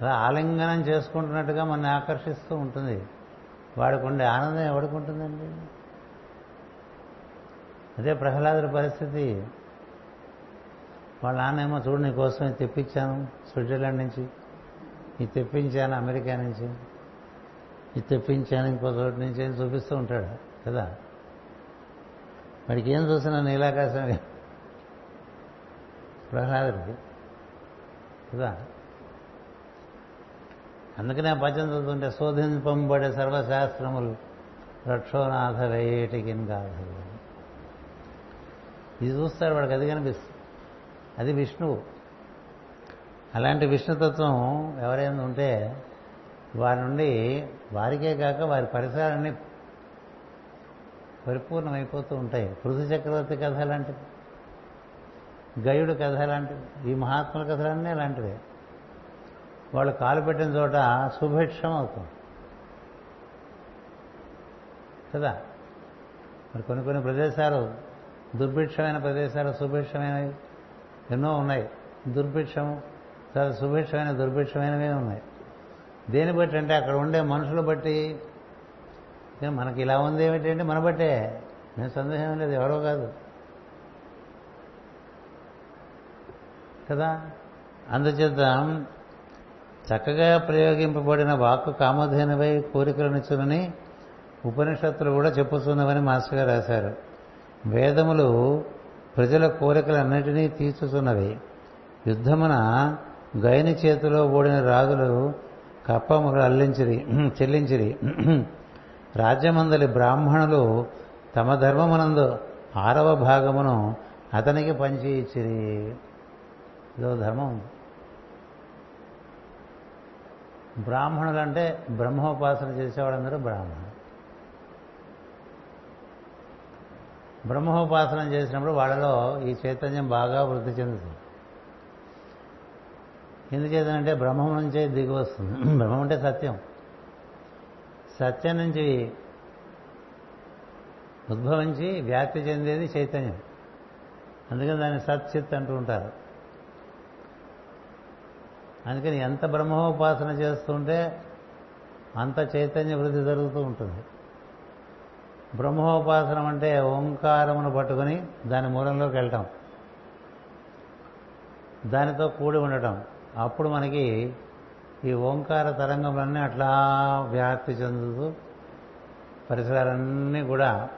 అలా ఆలింగనం చేసుకుంటున్నట్టుగా మన ఆకర్షిస్తూ ఉంటుంది. వాడికి ఉండే ఆనందం ఎవడికి ఉంటుందండి అదే ప్రహ్లాదుడి పరిస్థితి. వాళ్ళ నాన్నేమో చూడు నీ కోసం తెప్పించాను స్విట్జర్లాండ్ నుంచి. ఇది తెప్పించాను అమెరికా నుంచి. ఇది తెప్పించాను ఇంకో చోటు నుంచి అని చూపిస్తూ ఉంటాడు కదా. వాడికి ఏం చూసినా నీలాకాశమే. ప్రహ్లాదుడికి కదా? అందుకనే పద్యం చదువుతుంటే శోధింపంబడే సర్వశాస్త్రములు రక్షోనాథ వేయటికిన్ కాదు ఇది చూస్తారు వాడికి అది కనిపిస్తుంది. అది విష్ణువు. అలాంటి విష్ణుతత్వం ఎవరైనా ఉంటే వారి నుండి వారికే కాక వారి పరిసరాలన్నీ పరిపూర్ణమైపోతూ ఉంటాయి. పృథు చక్రవర్తి కథ లాంటిది. గయుడు కథ లాంటిది. ఈ మహాత్ముల కథలన్నీ అలాంటివి. వాళ్ళు కాలు పెట్టిన చోట సుభిక్షం అవుతుంది. కదా? మరి కొన్ని కొన్ని ప్రదేశాలు దుర్భిక్షమైన ప్రదేశాలు సుభిక్షమైనవి ఎన్నో ఉన్నాయి. దుర్భిక్షము చాలా సుభిక్షమైన దుర్భిక్షమైనవి ఉన్నాయి. దేని బట్టి అంటే అక్కడ ఉండే మనుషులు బట్టి? మనకి ఇలా ఉంది ఏమిటంటే మన బట్టే. నేను సందేహం లేదు ఎవరో కాదు. కదా? అందుచేత చక్కగా ప్రయోగింపబడిన వాక్కు కామధేనువై కోరికలనిచ్చునని ఉపనిషత్తులు కూడా చెప్పుతున్నవని మాస్టర్ గారు రాశారు. వేదములు ప్రజల కోరికలన్నిటినీ తీర్చుతున్నవి యుద్ధమున గయని చేతిలో ఓడిన రాజులు కప్పములు అల్లించిరి చెల్లించిరి. రాజ్యమందలి బ్రాహ్మణులు తమ ధర్మమునందు ఆరవ భాగమును అతనికి పంచి ఇచ్చిరి ఇదో ధర్మం. బ్రాహ్మణులు అంటే బ్రహ్మోపాసన చేసేవాళ్ళందరూ బ్రాహ్మణులు. బ్రహ్మోపాసన చేసినప్పుడు వాళ్ళలో ఈ చైతన్యం బాగా వృద్ధి చెందుతుంది. ఎందుచేతనంటే బ్రహ్మం నుంచే దిగి వస్తుంది. బ్రహ్మం అంటే సత్యం. సత్యం నుంచి ఉద్భవించి వ్యాప్తి చెందేది చైతన్యం. అందుకని దాన్ని సత్చిత్ అంటూ ఉంటారు. అందుకని ఎంత బ్రహ్మోపాసన చేస్తుంటే అంత చైతన్య వృద్ధి జరుగుతూ ఉంటుంది. బ్రహ్మోపాసనం అంటే ఓంకారమును పట్టుకొని దాని మూలంలోకి వెళ్ళటం దానితో కూడి ఉండటం. అప్పుడు మనకి ఈ ఓంకార తరంగంలన్నీ అట్లా వ్యాప్తి చెందుతూ పరిసరాలన్నీ కూడా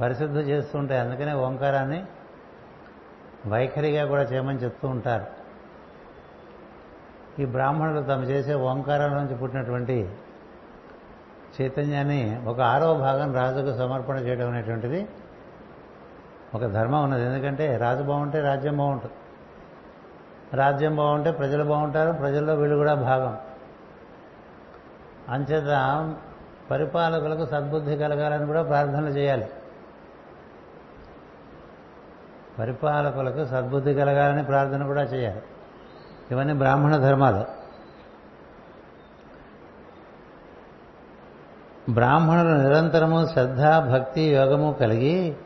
పరిశుద్ధి చేస్తుంటాయి. అందుకనే ఓంకారాన్ని వైఖరిగా కూడా చేయమని చెప్తూ ఉంటారు. ఈ బ్రాహ్మణులు తమ చేసే ఓంకారం నుంచి పుట్టినటువంటి చైతన్యాన్ని ఒక ఆరవ భాగం రాజుకు సమర్పణ చేయడం అనేటువంటిది ఒక ధర్మం ఉన్నది. ఎందుకంటే రాజు బాగుంటే రాజ్యం బాగుంటుంది. రాజ్యం బాగుంటే ప్రజలు బాగుంటారు. ప్రజల్లో వీళ్ళు కూడా భాగం. అంచేత పరిపాలకులకు సద్బుద్ధి కలగాలని కూడా ప్రార్థనలు చేయాలి. పరిపాలకులకు సద్బుద్ధి కలగాలని ప్రార్థన కూడా చేయాలి. ఇవన్నీ బ్రాహ్మణ ధర్మాలు. బ్రాహ్మణులు నిరంతరము శ్రద్ధ భక్తి యోగము కలిగి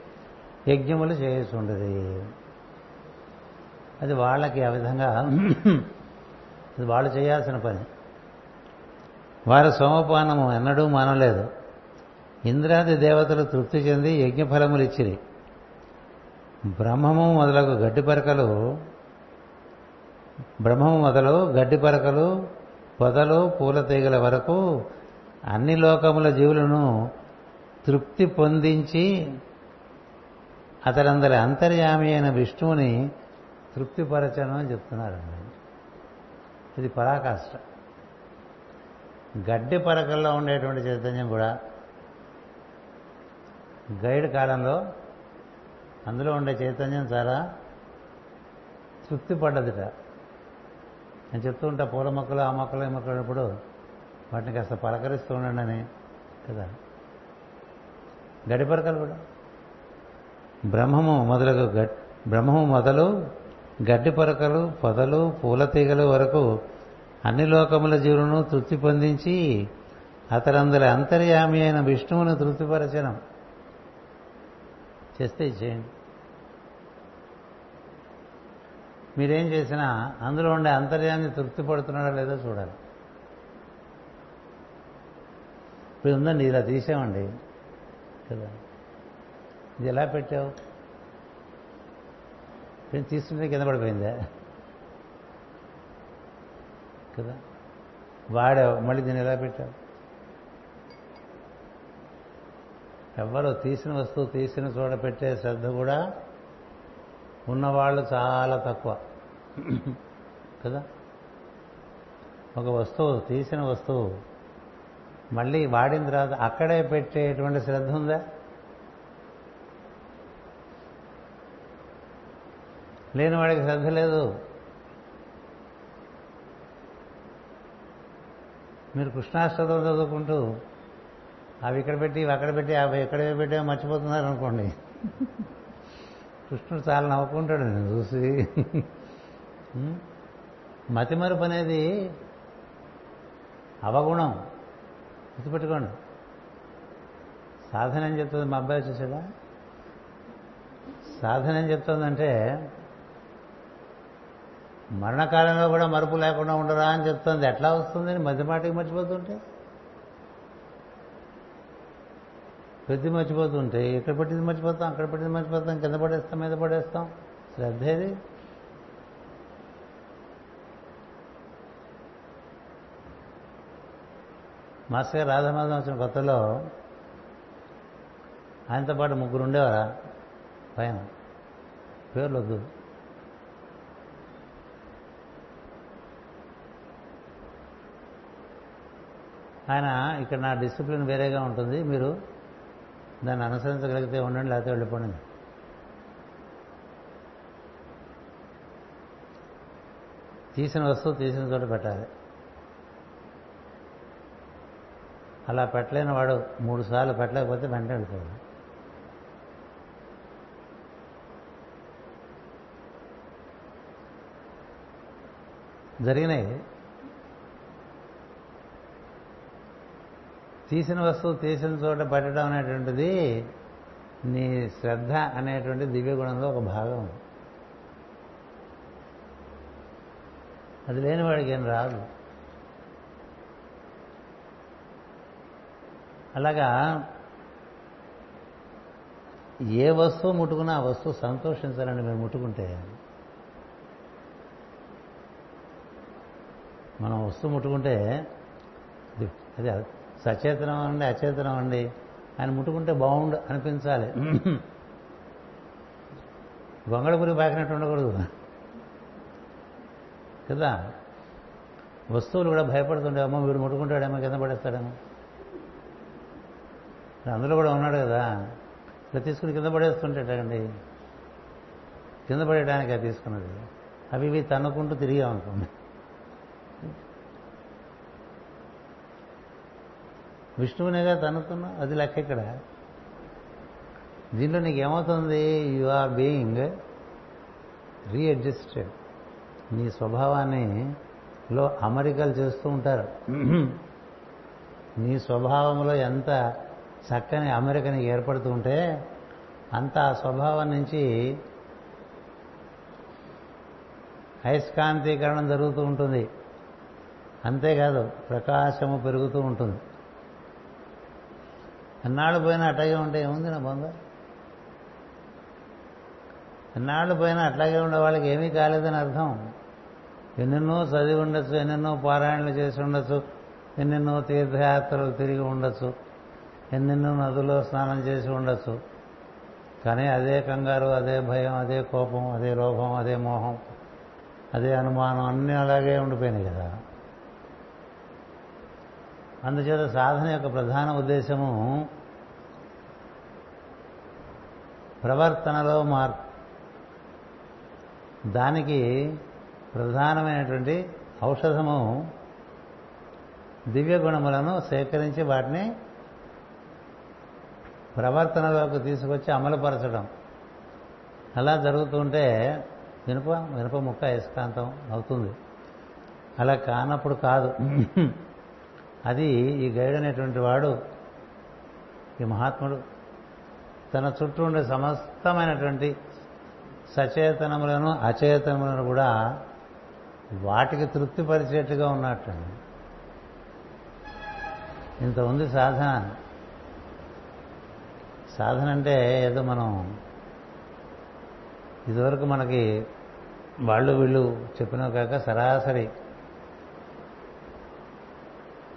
యజ్ఞములు చేస్తుండేది అది వాళ్ళకి ఆ విధంగా అది వాళ్ళు చేయాల్సిన పని. వారి సోమపానము ఎన్నడూ మానలేదు. ఇంద్రాది దేవతలు తృప్తి చెంది యజ్ఞఫలములు ఇచ్చిరి. బ్రహ్మము మొదలగు గడ్డి పరకలు బ్రహ్మము మొదలు గడ్డి పరకలు పొదలు పూల తీగల వరకు అన్ని లోకముల జీవులను తృప్తి పొందించి అతడందరి అంతర్యామి అయిన విష్ణువుని తృప్తిపరచను అని చెప్తున్నారు ఇది పరాకాష్ట. గడ్డి పరకల్లో ఉండేటువంటి చైతన్యం కూడా గైడ్ కాలంలో అందులో ఉండే చైతన్యం చాలా తృప్తి పడ్డదిట నేను చెప్తూ ఉంటా పూల మొక్కలు ఆ మొక్కలు ఈ మొక్కలు ఉన్నప్పుడు వాటిని కాస్త పలకరిస్తూ ఉండండి అని కదా గడిపరకలు కూడా. బ్రహ్మము మొదలగు బ్రహ్మము మొదలు గడ్డి పరకలు పొదలు పూల తీగలు వరకు అన్ని లోకముల జీవులను తృప్తి పొందించి అతరందరి అంతర్యామి అయిన విష్ణువును తృప్తిపరచడం. చేస్తే చేయండి. మీరేం చేసినా అందులో ఉండే అంతర్యాన్ని తృప్తి పడుతున్నాడో లేదో చూడాలి. ఇప్పుడు ఉందండి ఇలా తీసామండి కదా? ఇది ఎలా పెట్టావు? నేను తీసుకుంటే కింద పడిపోయిందా? కదా? వాడావు మళ్ళీ దీన్ని ఎలా పెట్టావు? ఎవరు తీసిన వస్తువు తీసిన చోట పెట్టే శ్రద్ధ కూడా ఉన్నవాళ్ళు చాలా తక్కువ. కదా? ఒక వస్తువు తీసిన వస్తువు మళ్ళీ వాడిన తర్వాత అక్కడే పెట్టేటువంటి శ్రద్ధ ఉందా? లేని వాడికి శ్రద్ధ లేదు. మీరు కృష్ణాష్టతం చదువుకుంటూ అవి ఇక్కడ పెట్టి ఇవి అక్కడ పెట్టి అవి ఎక్కడ పెట్టి మర్చిపోతున్నారు అనుకోండి. కృష్ణుడు చాలా నవ్వుకుంటాడు నేను చూసి. మతిమరుపు అనేది అవగుణం. గుర్తుపెట్టుకోండి. సాధన ఏం చెప్తుంది మా అబ్బాయి చూసాడా? సాధన ఏం చెప్తుందంటే మరణకాలంలో కూడా మరుపు లేకుండా ఉండరా అని చెప్తుంది. ఎట్లా వస్తుందని మధ్య మాటికి మర్చిపోతుంటే? ప్రతి మర్చిపోతుంటే ఇక్కడ పెట్టింది మర్చిపోతాం అక్కడ పెట్టింది మర్చిపోతాం కింద పడేస్తాం మీద పడేస్తాం. శ్రద్ధ ఏది? మాస్టర్ గారు రాధామాధం వచ్చిన కొత్తలో ఆయనతో పాటు ముగ్గురు ఉండేవారా? పైన. పేర్లు వద్దు ఆయన ఇక్కడ నా డిసిప్లిన్ వేరేగా ఉంటుంది. మీరు దాన్ని అనుసరించగలిగితే ఉండండి లేకపోతే వెళ్ళిపోండి. తీసిన వస్తువు తీసిన చోట పెట్టాలి. అలా పెట్టలేని వాడు మూడు సార్లు పెట్టలేకపోతే వెంటనే వెళ్ళిపోవాలి. జరిగినాయి. తీసిన వస్తువు తీసిన చోట పెట్టడం అనేటువంటిది నీ శ్రద్ధ అనేటువంటి దివ్యగుణంలో ఒక భాగం. అది లేని వాడికి ఏం రాదు. అలాగా ఏ వస్తువు ముట్టుకున్నా ఆ వస్తువు సంతోషించాలని మీరు ముట్టుకుంటే మనం వస్తువు ముట్టుకుంటే అది అది సచేతనం అండి అచేతనం అండి ఆయన ముట్టుకుంటే బాగుండు అనిపించాలి. గొంగళ పురి పాకినట్టు ఉండకూడదు. కదా? వస్తువులు కూడా భయపడుతుండేమో వీడు ముట్టుకుంటాడేమో కింద పడేస్తాడేమో. అందులో కూడా ఉన్నాడు కదా. ఇట్లా తీసుకుని కింద పడేస్తుంటాడండి కింద పడేయడానికి అది తీసుకున్నది అవి ఇవి తన్నుకుంటూ తిరిగామనుకోండి విష్ణువునేగా తన్నుతున్నా? అది లెక్క ఇక్కడ. దీంట్లో నీకు ఏమవుతుంది? యు ఆర్ బీయింగ్ రీఅడ్జస్టెడ్ నీ స్వభావాన్ని లో అమరికలు చేస్తూ ఉంటారు. నీ స్వభావంలో ఎంత చక్కని అమెరికని ఏర్పడుతూ ఉంటే అంత ఆ స్వభావం నుంచి అయస్కాంతీకరణం జరుగుతూ ఉంటుంది. అంతేకాదు ప్రకాశము పెరుగుతూ ఉంటుంది. ఎన్నాళ్ళు పోయినా అట్లాగే ఉంటే ఏముంది నా బంగారు ఎన్నాళ్ళు పోయినా అట్లాగే ఉండే వాళ్ళకి ఏమీ కాలేదని అర్థం. ఎన్నెన్నో చదివి ఉండొచ్చు ఎన్నెన్నో పారాయణలు చేసి ఉండొచ్చు ఎన్నెన్నో తీర్థయాత్రలు తిరిగి ఉండొచ్చు ఎన్నెన్నో నదుల్లో స్నానం చేసి ఉండొచ్చు. కానీ అదే కంగారు అదే భయం అదే కోపం అదే లోభం అదే మోహం అదే అనుమానం అన్నీ అలాగే ఉండిపోయినాయి కదా. అందుచేత సాధన యొక్క ప్రధాన ఉద్దేశము ప్రవర్తనలో మార్పు. దానికి ప్రధానమైనటువంటి ఔషధము దివ్య గుణములను సేకరించి వాటిని ప్రవర్తనలోకి తీసుకొచ్చి అమలుపరచడం. అలా జరుగుతుంటే వినప వినప ముక్క అయస్కాంతం అవుతుంది. అలా కానప్పుడు కాదు. అది ఈ గైడ్ అనేటువంటి వాడు ఈ మహాత్ముడు తన చుట్టూ ఉండే సమస్తమైనటువంటి సచేతనములను అచేతనములను కూడా వాటికి తృప్తిపరిచేట్టుగా ఉన్నట్టండి. ఇంత ఉంది సాధన. సాధన అంటే ఏదో మనం ఇదివరకు మనకి వాళ్ళు వీళ్ళు చెప్పిన కాక సరాసరి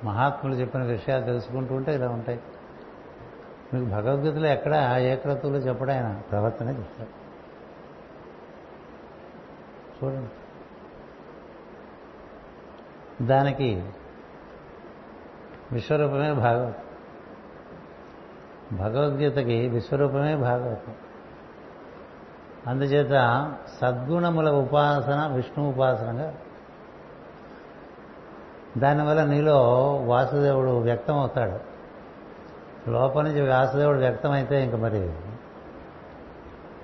మహాత్ములు చెప్పిన విషయాలు తెలుసుకుంటూ ఉంటే ఇలా ఉంటాయి. మీకు భగవద్గీతలో ఎక్కడ ఏ చెప్పడం ఆయన ప్రవర్తన చెప్తారు చూడండి. దానికి విశ్వరూపమే భాగవతం. భగవద్గీతకి విశ్వరూపమే భాగవతం. అందుచేత సద్గుణముల ఉపాసన విష్ణు ఉపాసనగా దానివల్ల నీలో వాసుదేవుడు వ్యక్తం అవుతాడు. లోపల నుంచి వాసుదేవుడు వ్యక్తమైతే ఇంక మరి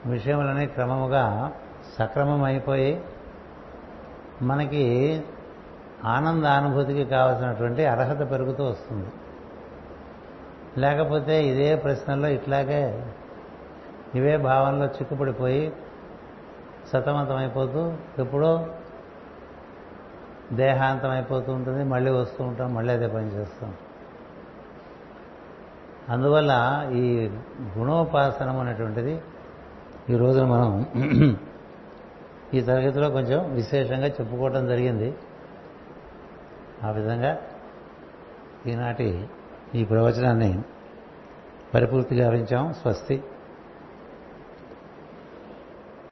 విషయములన్నీ క్రమముగా సక్రమం అయిపోయి మనకి ఆనంద అనుభూతికి కావలసినటువంటి అర్హత పెరుగుతూ వస్తుంది. లేకపోతే ఇదే ప్రశ్నల్లో ఇట్లాగే ఇవే భావనలో చిక్కుపడిపోయి సతమతమైపోతూ ఎప్పుడో దేహాంతం అయిపోతూ ఉంటుంది మళ్ళీ వస్తూ ఉంటాం మళ్ళీ అదే పని చేస్తాం. అందువల్ల ఈ గుణోపాసనం అనేటువంటిది ఈ రోజున మనం ఈ తరగతిలో కొంచెం విశేషంగా చెప్పుకోవటం జరిగింది. ఆ విధంగా ఈనాటి ఈ ప్రవచనాన్ని పరిపూర్తిగా గావించాం స్వస్తి.